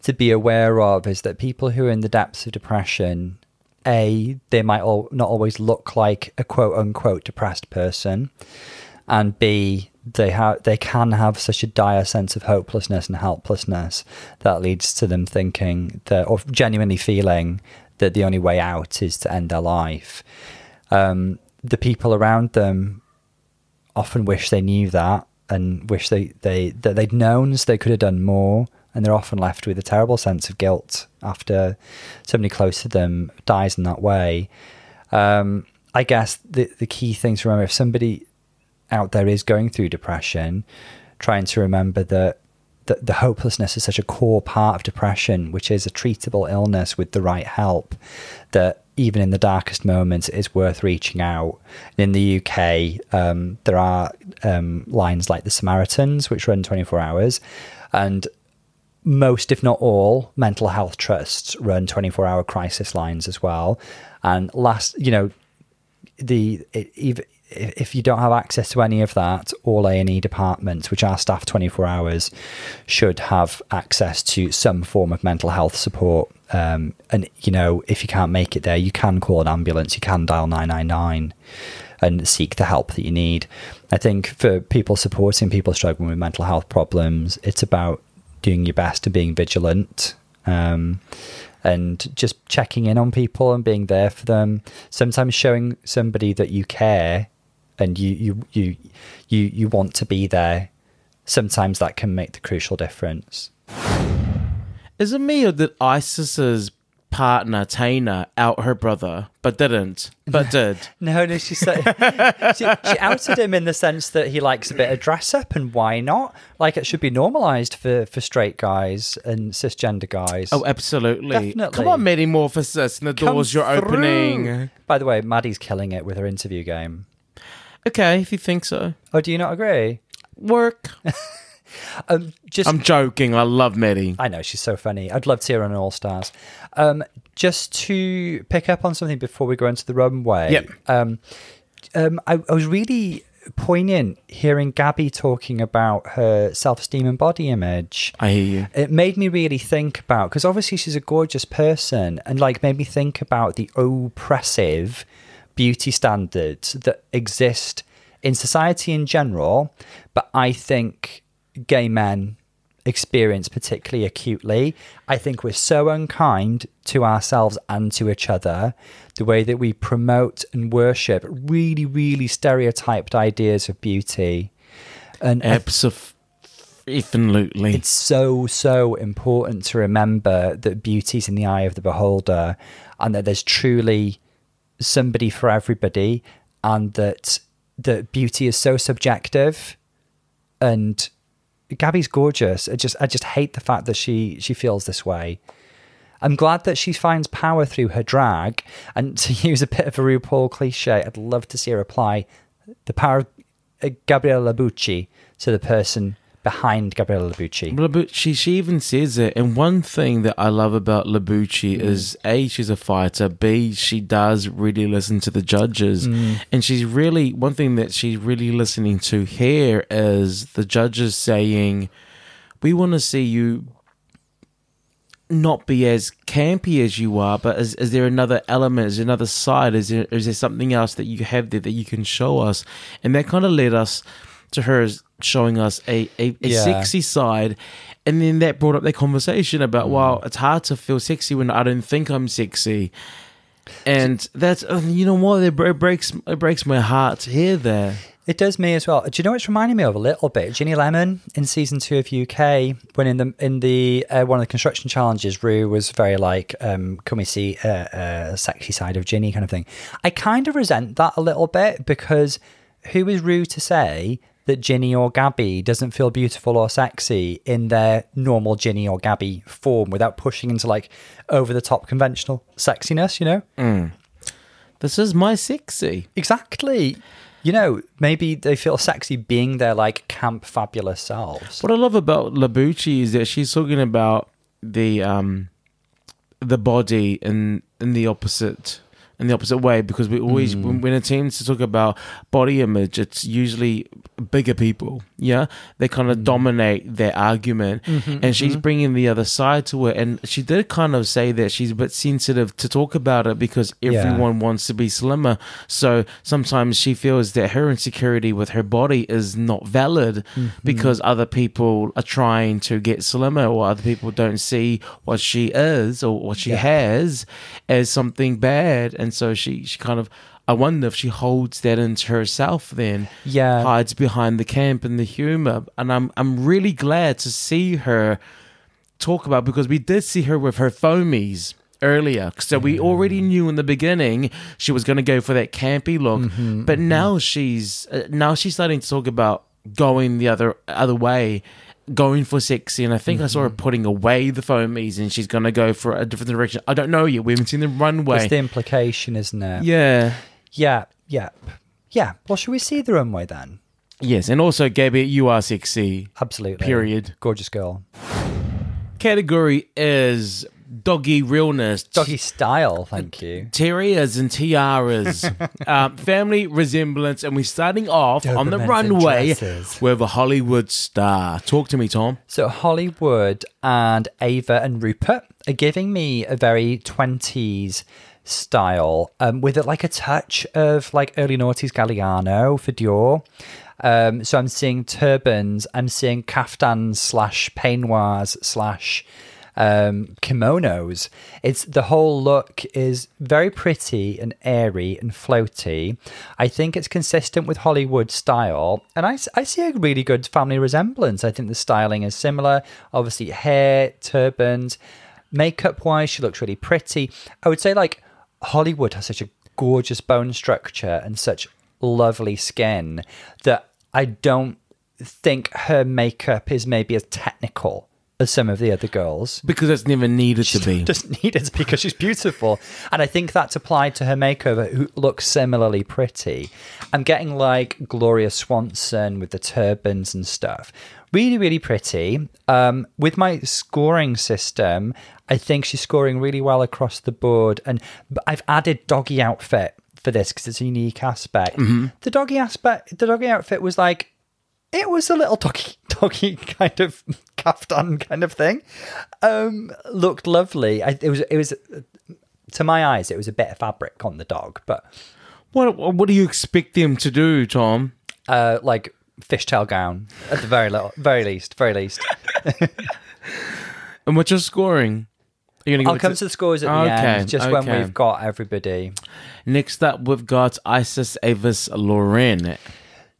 to be aware of is that people who are in the depths of depression, a they might all, not always look like a quote unquote depressed person, and b they have they can have such a dire sense of hopelessness and helplessness that leads to them thinking that or genuinely feeling that the only way out is to end their life. Um, the people around them often wish they knew that and wish they, they that they'd known so they could have done more and they're often left with a terrible sense of guilt after somebody close to them dies in that way um, i guess the, the key thing to remember if somebody out there is going through depression trying to remember that the, the hopelessness is such a core part of depression, which is a treatable illness with the right help, that even in the darkest moments, it's worth reaching out. In the UK, um, there are um, lines like the Samaritans, which run 24 hours, and most, if not all, mental health trusts run 24 hour crisis lines as well. And last, you know, the even if you don't have access to any of that, all A and E departments, which are staffed 24 hours, should have access to some form of mental health support. Um, and you know, if you can't make it there, you can call an ambulance. You can dial 999 and seek the help that you need. I think for people supporting people struggling with mental health problems, it's about doing your best and being vigilant. Um, and just checking in on people and being there for them. Sometimes showing somebody that you care and you you you you you want to be there. Sometimes that can make the crucial difference. Is it me or did ISIS's partner Tana out her brother, but didn't, but did? No, no, she said she, she outed him in the sense that he likes a bit of dress up, and why not? Like it should be normalized for for straight guys and cisgender guys. Oh, absolutely. Definitely. Come on, Metamorphosis, and the Come doors you're through. opening. By the way, Maddie's killing it with her interview game. Okay, if you think so. Oh, do you not agree? Work. Um, just I'm joking. I love Maddie. I know she's so funny. I'd love to see her on All Stars. Um, just to pick up on something before we go into the runway. Yep. Um, um, I, I was really poignant hearing Gabby talking about her self-esteem and body image. I hear you. It made me really think about because obviously she's a gorgeous person, and like made me think about the oppressive beauty standards that exist in society in general. But I think gay men experience particularly acutely. I think we're so unkind to ourselves and to each other. The way that we promote and worship really, really stereotyped ideas of beauty. And Absolutely. it's so so important to remember that beauty's in the eye of the beholder and that there's truly somebody for everybody and that that beauty is so subjective and Gabby's gorgeous. I just I just hate the fact that she she feels this way. I'm glad that she finds power through her drag. And to use a bit of a RuPaul cliche I'd love to see her apply the power of uh, Gabriella Labucci to the person behind Gabriella Labucci Labucci, she even says it. And one thing that I love about Labucci mm. is A, she's a fighter. B, she does really listen to the judges. Mm. And she's really, one thing that she's really listening to here is the judges saying, We want to see you not be as campy as you are, but is, is there another element? Is there another side? Is there, is there something else that you have there that you can show us? And that kind of led us to her as showing us a, a, a Yeah. sexy side. And then that brought up that conversation about, wow, it's hard to feel sexy when I don't think I'm sexy. And that's, uh, you know what, it, it breaks it breaks my heart to hear that. It does me as well. Do you know what's reminding me of a little bit? Ginny Lemon in season two of UK, when in the in the uh, one of the construction challenges, Rue was very like, um, "Can we see a, a sexy side of Ginny?" kind of thing. I kind of resent that a little bit because who is Rue to say that Ginny or Gabby doesn't feel beautiful or sexy in their normal Ginny or Gabby form without pushing into like over the top conventional sexiness? You know. This is my sexy. Exactly. You know, maybe they feel sexy being their like camp fabulous selves. What I love about Labucci is that she's talking about the um the body in in the opposite in the opposite way because we always hmm. when, when it seems to talk about body image it's usually bigger people yeah? They kind of hmm. dominate their argument mm-hmm, and she's mm-hmm. bringing the other side to it and she did kind of say that she's a bit sensitive to talk about it because Yeah. everyone wants to be slimmer. So sometimes she feels that her insecurity with her body is not valid mm-hmm. because other people are trying to get slimmer or other people don't see what she is or what she Yeah. has as something bad and so she she kind of I wonder if she holds that into herself then. Yeah. hides behind the camp and the humor. And I'm I'm really glad to see her talk about because we did see her with her foamies earlier. So we already knew in the beginning she was going to go for that campy look. Mm-hmm, but now she's uh, now she's starting to talk about going the other other way going for sexy and i think i saw Mm-hmm. her putting away the foamies and she's going to go for a different direction i don't know yet we haven't seen the runway It's the implication, isn't it? yeah Yeah. Yeah. Yeah. Well, should we see the runway then? yes and also gabby you are sexy Absolutely. Period. Gorgeous girl. category is doggy realness Doggy style, thank you. Terriers and tiaras, um, family resemblance, and we're starting off on the runway with a Hollywood star. Talk to me, Tom. So Hollywood and Ava and Rupert are giving me a very 20s style um, with it like a touch of like early noughties Galliano for Dior. Um, so I'm seeing turbans, I'm seeing kaftans slash peignoirs slash um, kimonos. It's the whole look is very pretty and airy and floaty. I think it's consistent with Hollywood style, and I, I see a really good family resemblance. I think the styling is similar. Obviously, hair, turbans, makeup wise, she looks really pretty. I would say like Hollywood has such a gorgeous bone structure and such lovely skin that I don't think her makeup is maybe as technical as some of the other girls. Because it's never needed to be. Doesn't need it because she's beautiful. And I think that's applied to her makeover, who looks similarly pretty. I'm getting like Gloria Swanson with the turbans and stuff. Really, really pretty. Um, with my scoring system, I think she's scoring really well across the board. And I've added doggy outfit for this because it's a unique aspect. The doggy aspect, the doggy outfit was like it was a little doggy, doggy kind of kaftan kind of thing. Um, looked lovely. I, it was, it was, to my eyes, it was a bit of fabric on the dog, but What What do you expect them to do, Tom? uh, like fishtail gown at the very little, very least, very least. And what's your scoring? Are you gonna I'll come to- to the scores at the Okay, end, just when we've got everybody. Next up, we've got Isis Avis Loren.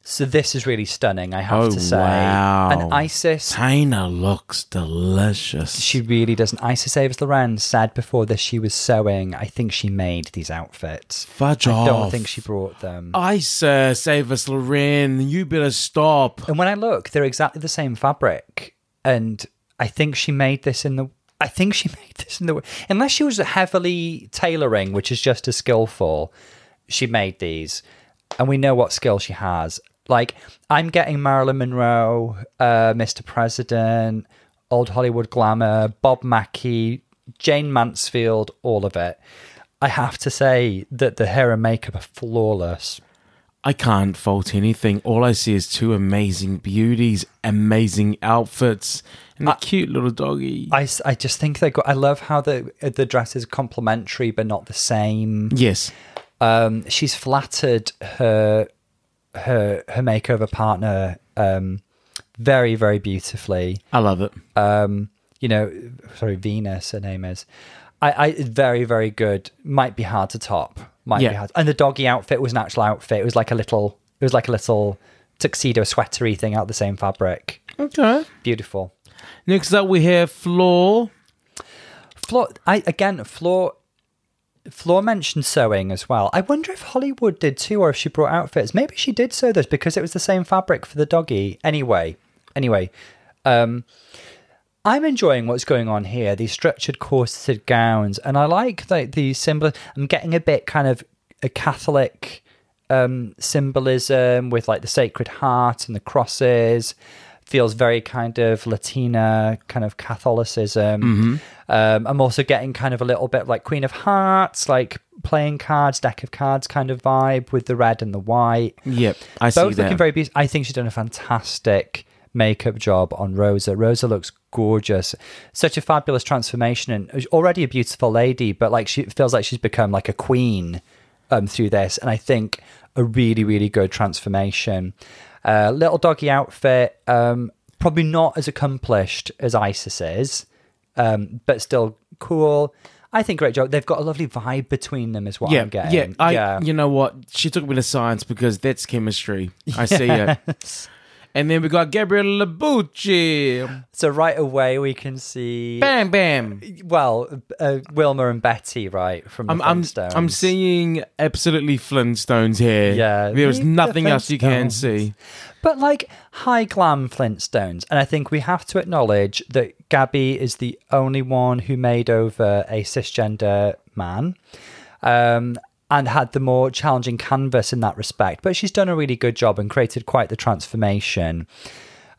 So this is really stunning, I have Oh, to say. wow. And Isis, Tina looks delicious. she really doesn't. Isis Avis Loren said before this she was sewing. I think she made these outfits. Fudge I off. don't think she brought them. Isis uh, Avis Loren, you better stop. And when I look, they're exactly the same fabric. And I think she made this in the. I think she made this in the. Unless she was heavily tailoring, which is just as skillful, she made these. And we know what skill she has. Like, I'm getting Marilyn Monroe, uh, Mr. President, Old Hollywood Glamour, Bob Mackie, Jayne Mansfield, all of it. I have to say that the hair and makeup are flawless. I can't fault anything. All I see is two amazing beauties, amazing outfits, and a cute little doggy. I, I just think they got. I love how the the dress is complementary but not the same. yes. Um, she's flattered her her her makeover partner um, very very beautifully. I love it. Um, you know, sorry, Venus, her name is. I, I very very good. Might be hard to top. Might Yeah. be hard. And the doggy outfit was an actual outfit. It was like a little. It was like a little tuxedo sweatery thing out of the same fabric. Okay. Beautiful. Next up, we have Flor. Flor, I again, Flor, Flor mentioned sewing as well. I wonder if Hollywood did too, or if she brought outfits. Maybe she did sew those because it was the same fabric for the doggy. Anyway, anyway, um, I'm enjoying what's going on here. These structured corseted gowns, and I like the the symbol. I'm getting a bit kind of a Catholic um, symbolism with like the Sacred Heart and the crosses. Feels very kind of Latina, kind of Catholicism. Um, I'm also getting kind of a little bit like Queen of Hearts, like playing cards, deck of cards kind of vibe with the red and the white. Yep, I see Both that. looking very beautiful. I think she's done a fantastic makeup job on Rosa. Rosa looks gorgeous. Such a fabulous transformation and already a beautiful lady, but like she feels like she's become like a queen um, through this. And I think a really, really good transformation. Uh, little doggy outfit, um, probably not as accomplished as Isis is, um, but still cool. I think great job. They've got a lovely vibe between them, is what yeah, I'm getting. yeah. I, yeah. You know what? She took me to science because that's chemistry. I see it. And then we got Gabriella Labucci. So right away we can see Bam, bam. well uh, Wilma and Betty right from the I'm, I'm, Flintstones. I'm seeing absolutely Flintstones here. Yeah, There's the nothing else you can see. but like high glam Flintstones, and I think we have to acknowledge that Gabby is the only one who made over a cisgender man. Um, and had the more challenging canvas in that respect, but she's done a really good job and created quite the transformation.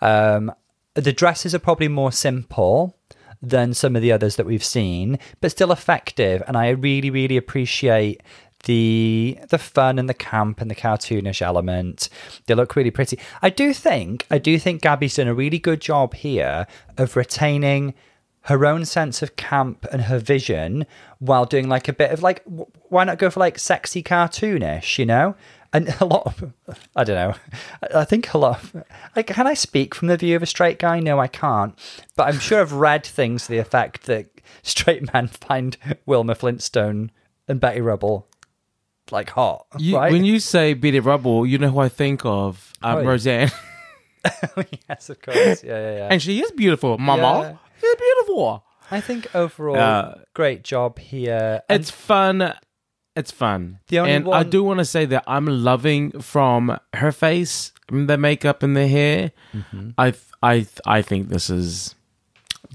Um, the dresses are probably more simple than some of the others that we've seen, but still effective. And I really, really appreciate the the fun and the camp and the cartoonish element. They look really pretty. I do think I do think Gabby's done a really good job here of retaining her own sense of camp and her vision while doing like a bit of like w- why not go for like sexy cartoonish, you know? And a lot of I don't know. I think a lot of like can I speak from the view of a straight guy? No, I can't. But I'm sure I've read things to the effect that straight men find Wilma Flintstone and Betty Rubble like hot. You, right? When you say Betty Rubble, you know who I think of? Um, Oh, yeah. Roseanne. yes, of course. Yeah, yeah, yeah. and she is beautiful. Mama. She's beautiful. I think overall, Uh, great job here. And It's fun. It's fun. The only and I one- do want to say that I'm loving from her face, the makeup and the hair. Mm-hmm. I I I think this is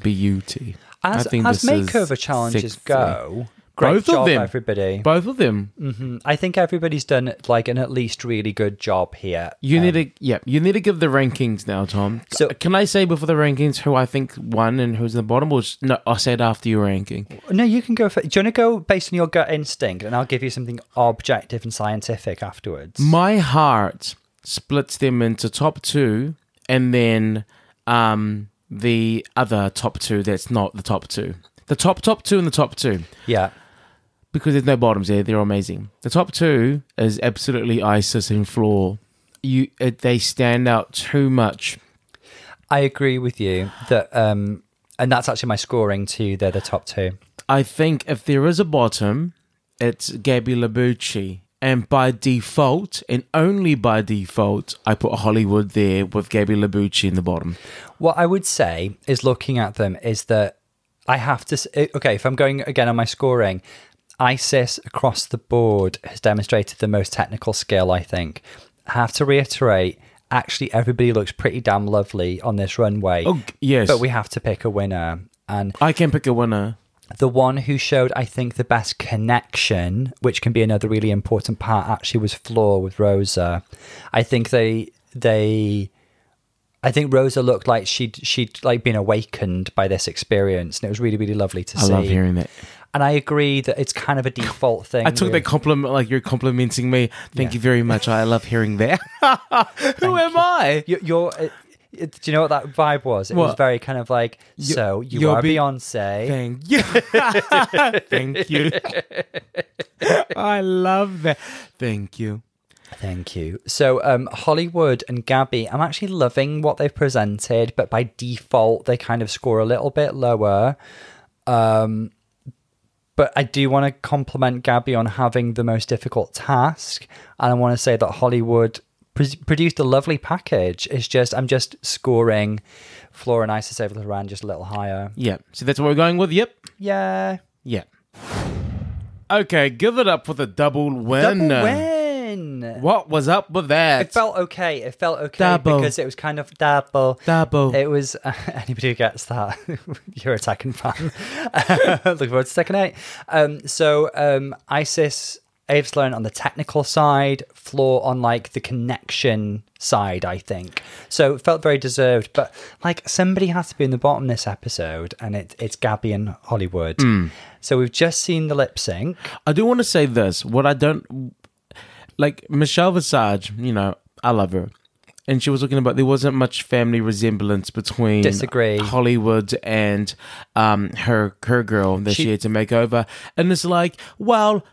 beauty. as I think as this is makeover challenges sexy. go, great Both of them. everybody. Both of them. Mhm. I think everybody's done like an at least really good job here. You Um, need to yeah. You need to give the rankings now, Tom. So- can I say before the rankings who I think won and who's in the bottom? Or just, no, I said after your ranking. No, you can go for. Do you want to go based on your gut instinct, and I'll give you something objective and scientific afterwards. My heart splits them into top two, and then um the other top two that's not the top two. The top top two and the top two yeah, because there's no bottoms there. They're amazing. The top two is absolutely Isis and Flor. You it, they stand out too much. I agree with you that, um, and that's actually my scoring too. They're the top two. I think if there is a bottom, it's Gabby Labucci. And by default, and only by default, I put Hollywood there with Gabby Labucci in the bottom. What I would say is looking at them is that I have to. Okay, if I'm going again on my scoring, Isis across the board has demonstrated the most technical skill, I think. I have to reiterate, actually, everybody looks pretty damn lovely on this runway. Oh, yes. But we have to pick a winner. And I can pick a winner. the one who showed, I think, the best connection, which can be another really important part, actually was Flor with Rosa. I think they they I think Rosa looked like she'd she'd like been awakened by this experience, and it was really really lovely to I see. I love hearing that. And I agree that it's kind of a default thing. I took really. that compliment like you're complimenting me. Thank Yeah. you very much. I love hearing that. Who am I? You- You're. uh, it- do you know what that vibe was? It was very kind of like, so you you're are be- Beyonce. Thank you. Thank you. I love that. Thank you. Thank you. So, um, Hollywood and Gabby, I'm actually loving what they've presented, but by default, they kind of score a little bit lower. Um, but I do want to compliment Gabby on having the most difficult task, and I want to say that Hollywood pr- produced a lovely package. It's just I'm just scoring Flora and Isis over the run just a little higher. Yeah. So that's what we're going with. Yep. Yeah, Yeah. Okay, give it up for the double win. double win. What was up with that? It felt okay. It felt okay because it was kind of double. double. It was uh, anybody who gets that, you're a Tekken fan. Looking forward to Tekken 8. Um, so um, Isis, Avis Loren on the technical side, Flor on like the connection side, I think. So it felt very deserved. But like somebody has to be in the bottom this episode, and it, it's Gabby and Hollywood. So we've just seen the lip sync. I do want to say this. What I don't like, Michelle Visage. You know, I love her, and she was talking about there wasn't much family resemblance between Disagree. Hollywood and um her her girl that she, She- had to make over, and it's like, well.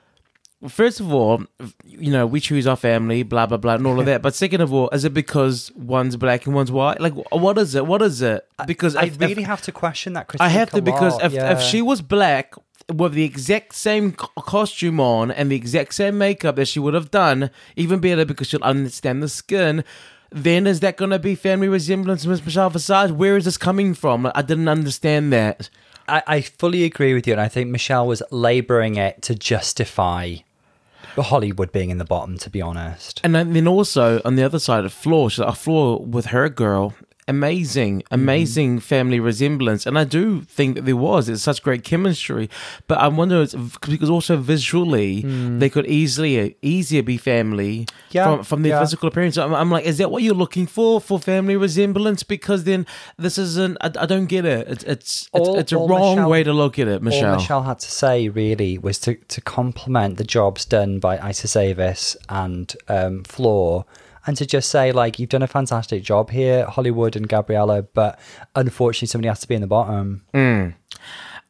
First of all, you know, we choose our family, blah blah blah, and all of that. But second of all, is it because one's black and one's white? Like, what is it? What is it? Because I if- if- really have to question that. I have to because if, yeah. if she was black with the exact same costume on and the exact same makeup that she would have done, even better because she'll understand the skin. Then is that going to be family resemblance, Miss Michelle Visage? Where is this coming from? Like, I didn't understand that. I, I fully agree with you, and I think Michelle was labouring it to justify the Hollywood being in the bottom. To be honest, And then then also on the other side of Flor, she's like, a Flor with her girl. Amazing, amazing family resemblance, and I do think that there was. It's such great chemistry, but I wonder because also visually they could easily easier be family Yeah, from from their yeah. physical appearance. I'm, I'm like, is that what you're looking for for family resemblance? Because then this isn't. I, I don't get it. It's it's it's, All- it's a wrong Michelle- way to look at it, all Michelle. Michelle had to say really was to to compliment the jobs done by Isis Avis and um, Flor. And to just say, like, you've done a fantastic job here, Hollywood and Gabriella, but unfortunately, somebody has to be in the bottom.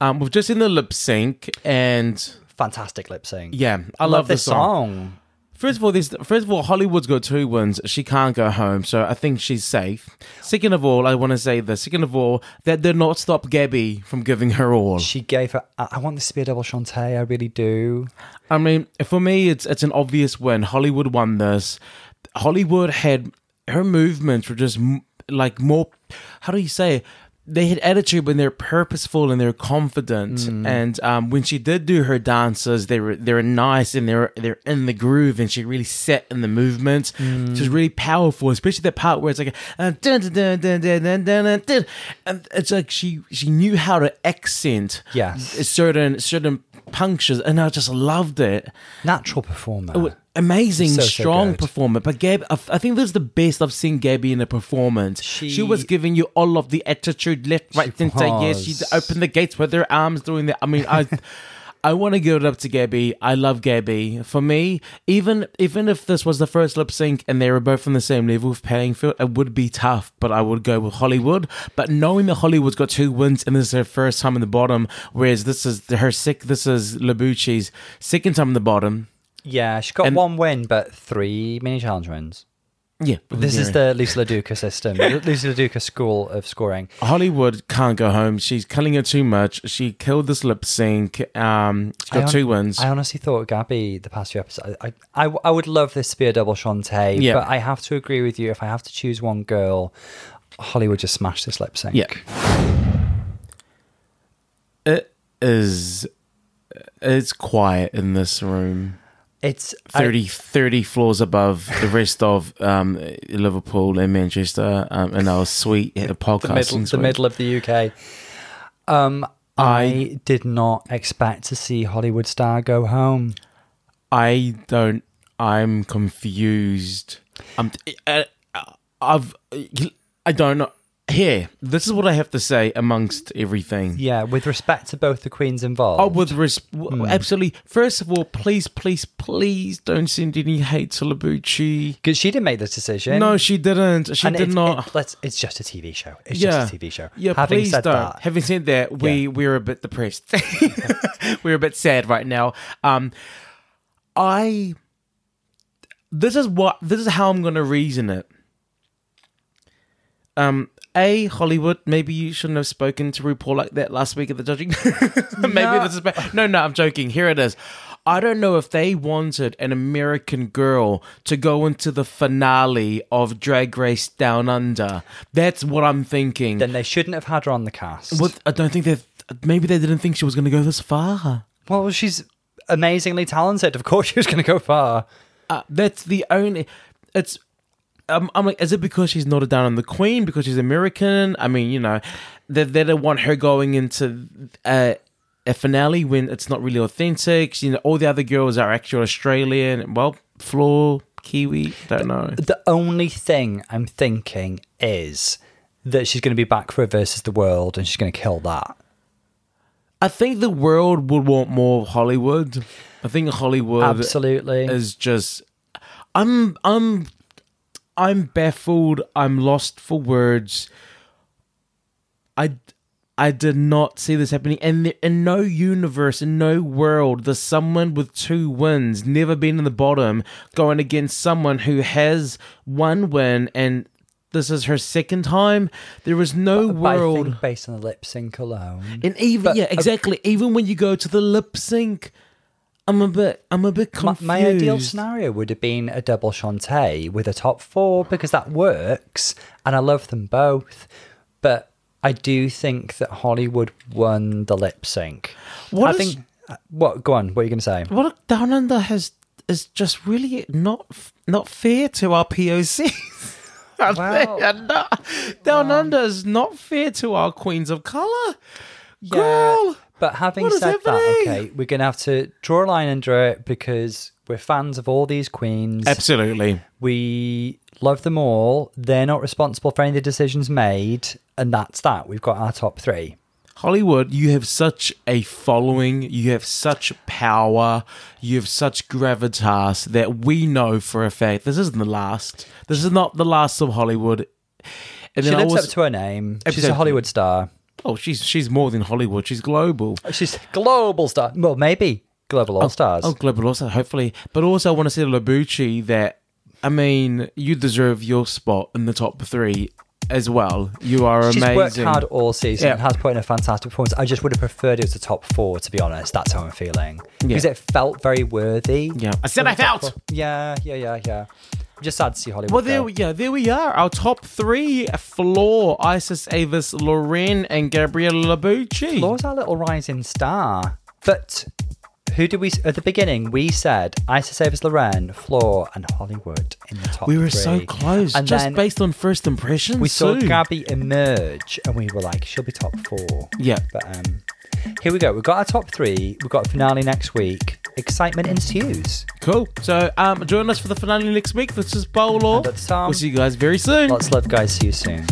Um, we've just seen the lip sync, and Fantastic lip sync. yeah, I, love, love, this the song. song. First of all, this first of all, Hollywood's got two wins. She can't go home, so I think she's safe. Second of all, I want to say this. Second of all, that did not stop Gabby from giving her all. She gave her. I I want this to be a double Shantay. I really do. I mean, for me, it's it's an obvious win. Hollywood won this. Hollywood had her movements were just like more. How do you say? They had attitude when they're purposeful and they're confident, mm. and um, when she did do her dances, they were they were nice and they're they're in the groove, and she really set in the movements, mm. was really powerful, especially that part where it's like, and it's like she she knew how to accent yes. certain certain punctures, and I just loved it. Natural performer. It, amazing, So, so strong good. performer. But Gab, I, I think this is the best I've seen Gabby in a performance. She, She- was giving you all of the attitude, left, right, center. Yes, she opened the gates with her arms, doing that. I mean, I. I want to give it up to Gabby. I love Gabby. For me, even even if this was the first lip sync and they were both on the same level of playing field, it would be tough. But I would go with Hollywood. But knowing that Hollywood's got two wins and this is her first time in the bottom, whereas this is her sick, this is Labucci's second time in the bottom. Yeah, she got and- one win, but three mini challenge wins. Yeah, This is the Lisa LaDuca system, Lisa LaDuca school of scoring. Hollywood can't go home. She's killing her too much. She killed this lip sync. Um, she got I hon- two wins. I honestly thought Gabby the past few episodes. I, I, I would love this to be a double Shantay, Yeah. but I have to agree with you. If I have to choose one girl, Hollywood just smashed this lip sync. Yeah. it is. It's quiet in this room. It's I- 30, 30 floors above the rest of um, Liverpool and Manchester um, in our suite at a the podcasting middle, the middle of the UK. Um, I, I- did not expect to see Hollywood star go home. I don't. I'm confused. I'm. I, I've. I don't know. Here, this is what I have to say amongst everything. Yeah, with respect to both the queens involved. Oh, with res- w absolutely. First of all, please, please, please don't send any hate to Labucci. because she didn't make this decision. No, she didn't. She and did not. it- let's, it's just a TV show. It's yeah, just a TV show. Yeah, Having please don't. that, Having said that, we we're a bit depressed. we're a bit sad right now. Um, I. This is what. This is how I'm going to reason it. Um, a Hollywood. Maybe you shouldn't have spoken to RuPaul like that last week at the judging. maybe No. this is bad. No, no, I'm joking. Here it is. I don't know if they wanted an American girl to go into the finale of Drag Race Down Under. That's what I'm thinking. then they shouldn't have had her on the cast. Well, I don't think that. Maybe they didn't think she was going to go this far. Well, she's amazingly talented. Of course, she was going to go far. Uh, that's the only. It's. Um, I'm like, is it because she's not a down on the queen because she's American? I mean, you know, they they don't want her going into uh, a finale when it's not really authentic. You know, all the other girls are actual Australian. Well, Flor, Kiwi, don't know. The only thing I'm thinking is that she's going to be back for versus the world, and she's going to kill that. I think the world would want more Hollywood. I think Hollywood Absolutely. is just I'm I'm I'm baffled. I'm lost for words. I I did not see this happening, and there- in no universe, in no world, does someone with two wins, never been in the bottom, going against someone who has one win and. This is her second time. There is no But I world. think based on the lip sync alone. And even But- yeah, exactly. even when you go to the lip sync, I'm a bit I'm a bit My, confused. my ideal scenario would have been a double Shantay with a top four because that works, and I love them both. But I do think that Hollywood won the lip sync. What I is- think. Uh, what? Go on. What are you going to say? What Down Under has is just really not not fair to our POC. I Well- think- not- Down Under is not fair to our queens of color. Girl, But having what said that, okay, we're going to have to draw a line under it because we're fans of all these queens. absolutely. We love them all. They're not responsible for any of the decisions made, and that's that. We've got our top three. Hollywood, you have such a following, you have such power, you have such gravitas that we know for a fact this isn't the last. This is not the last of Hollywood. And She lives was, up to her name. She's a Hollywood star. Oh, she's she's more than Hollywood. She's global. Oh, she's a global star. Well, maybe global all oh, stars. Oh, global also, hopefully. But also, I want to say to Labucci that I mean, you deserve your spot in the top three as well. You are She's amazing. worked hard all season Yeah. and has put in a fantastic performance. I just would have preferred it was the top four, to be honest. That's how I'm feeling. Because it felt very worthy. Yeah, I said I felt. Yeah, yeah, yeah, yeah. Just sad to see Hollywood. Well, there, go. yeah, there we are. Our top three: Flor, Isis Avis, Loren, and Gabriella Labucci. Flor's our little rising star. But who did we at the beginning? We said Isis Avis Loren, Floor, and Hollywood in the top. we were three. so close, And just based on first impressions. we saw too. Gabby emerge, and we were like, she'll be top four. Yeah. But um, here we go. We've got our top three. We've got a finale next week. Excitement ensues. Cool. So, um, join us for the finale next week. This is. And. We'll see you guys very soon. Lots of love, guys. See you soon.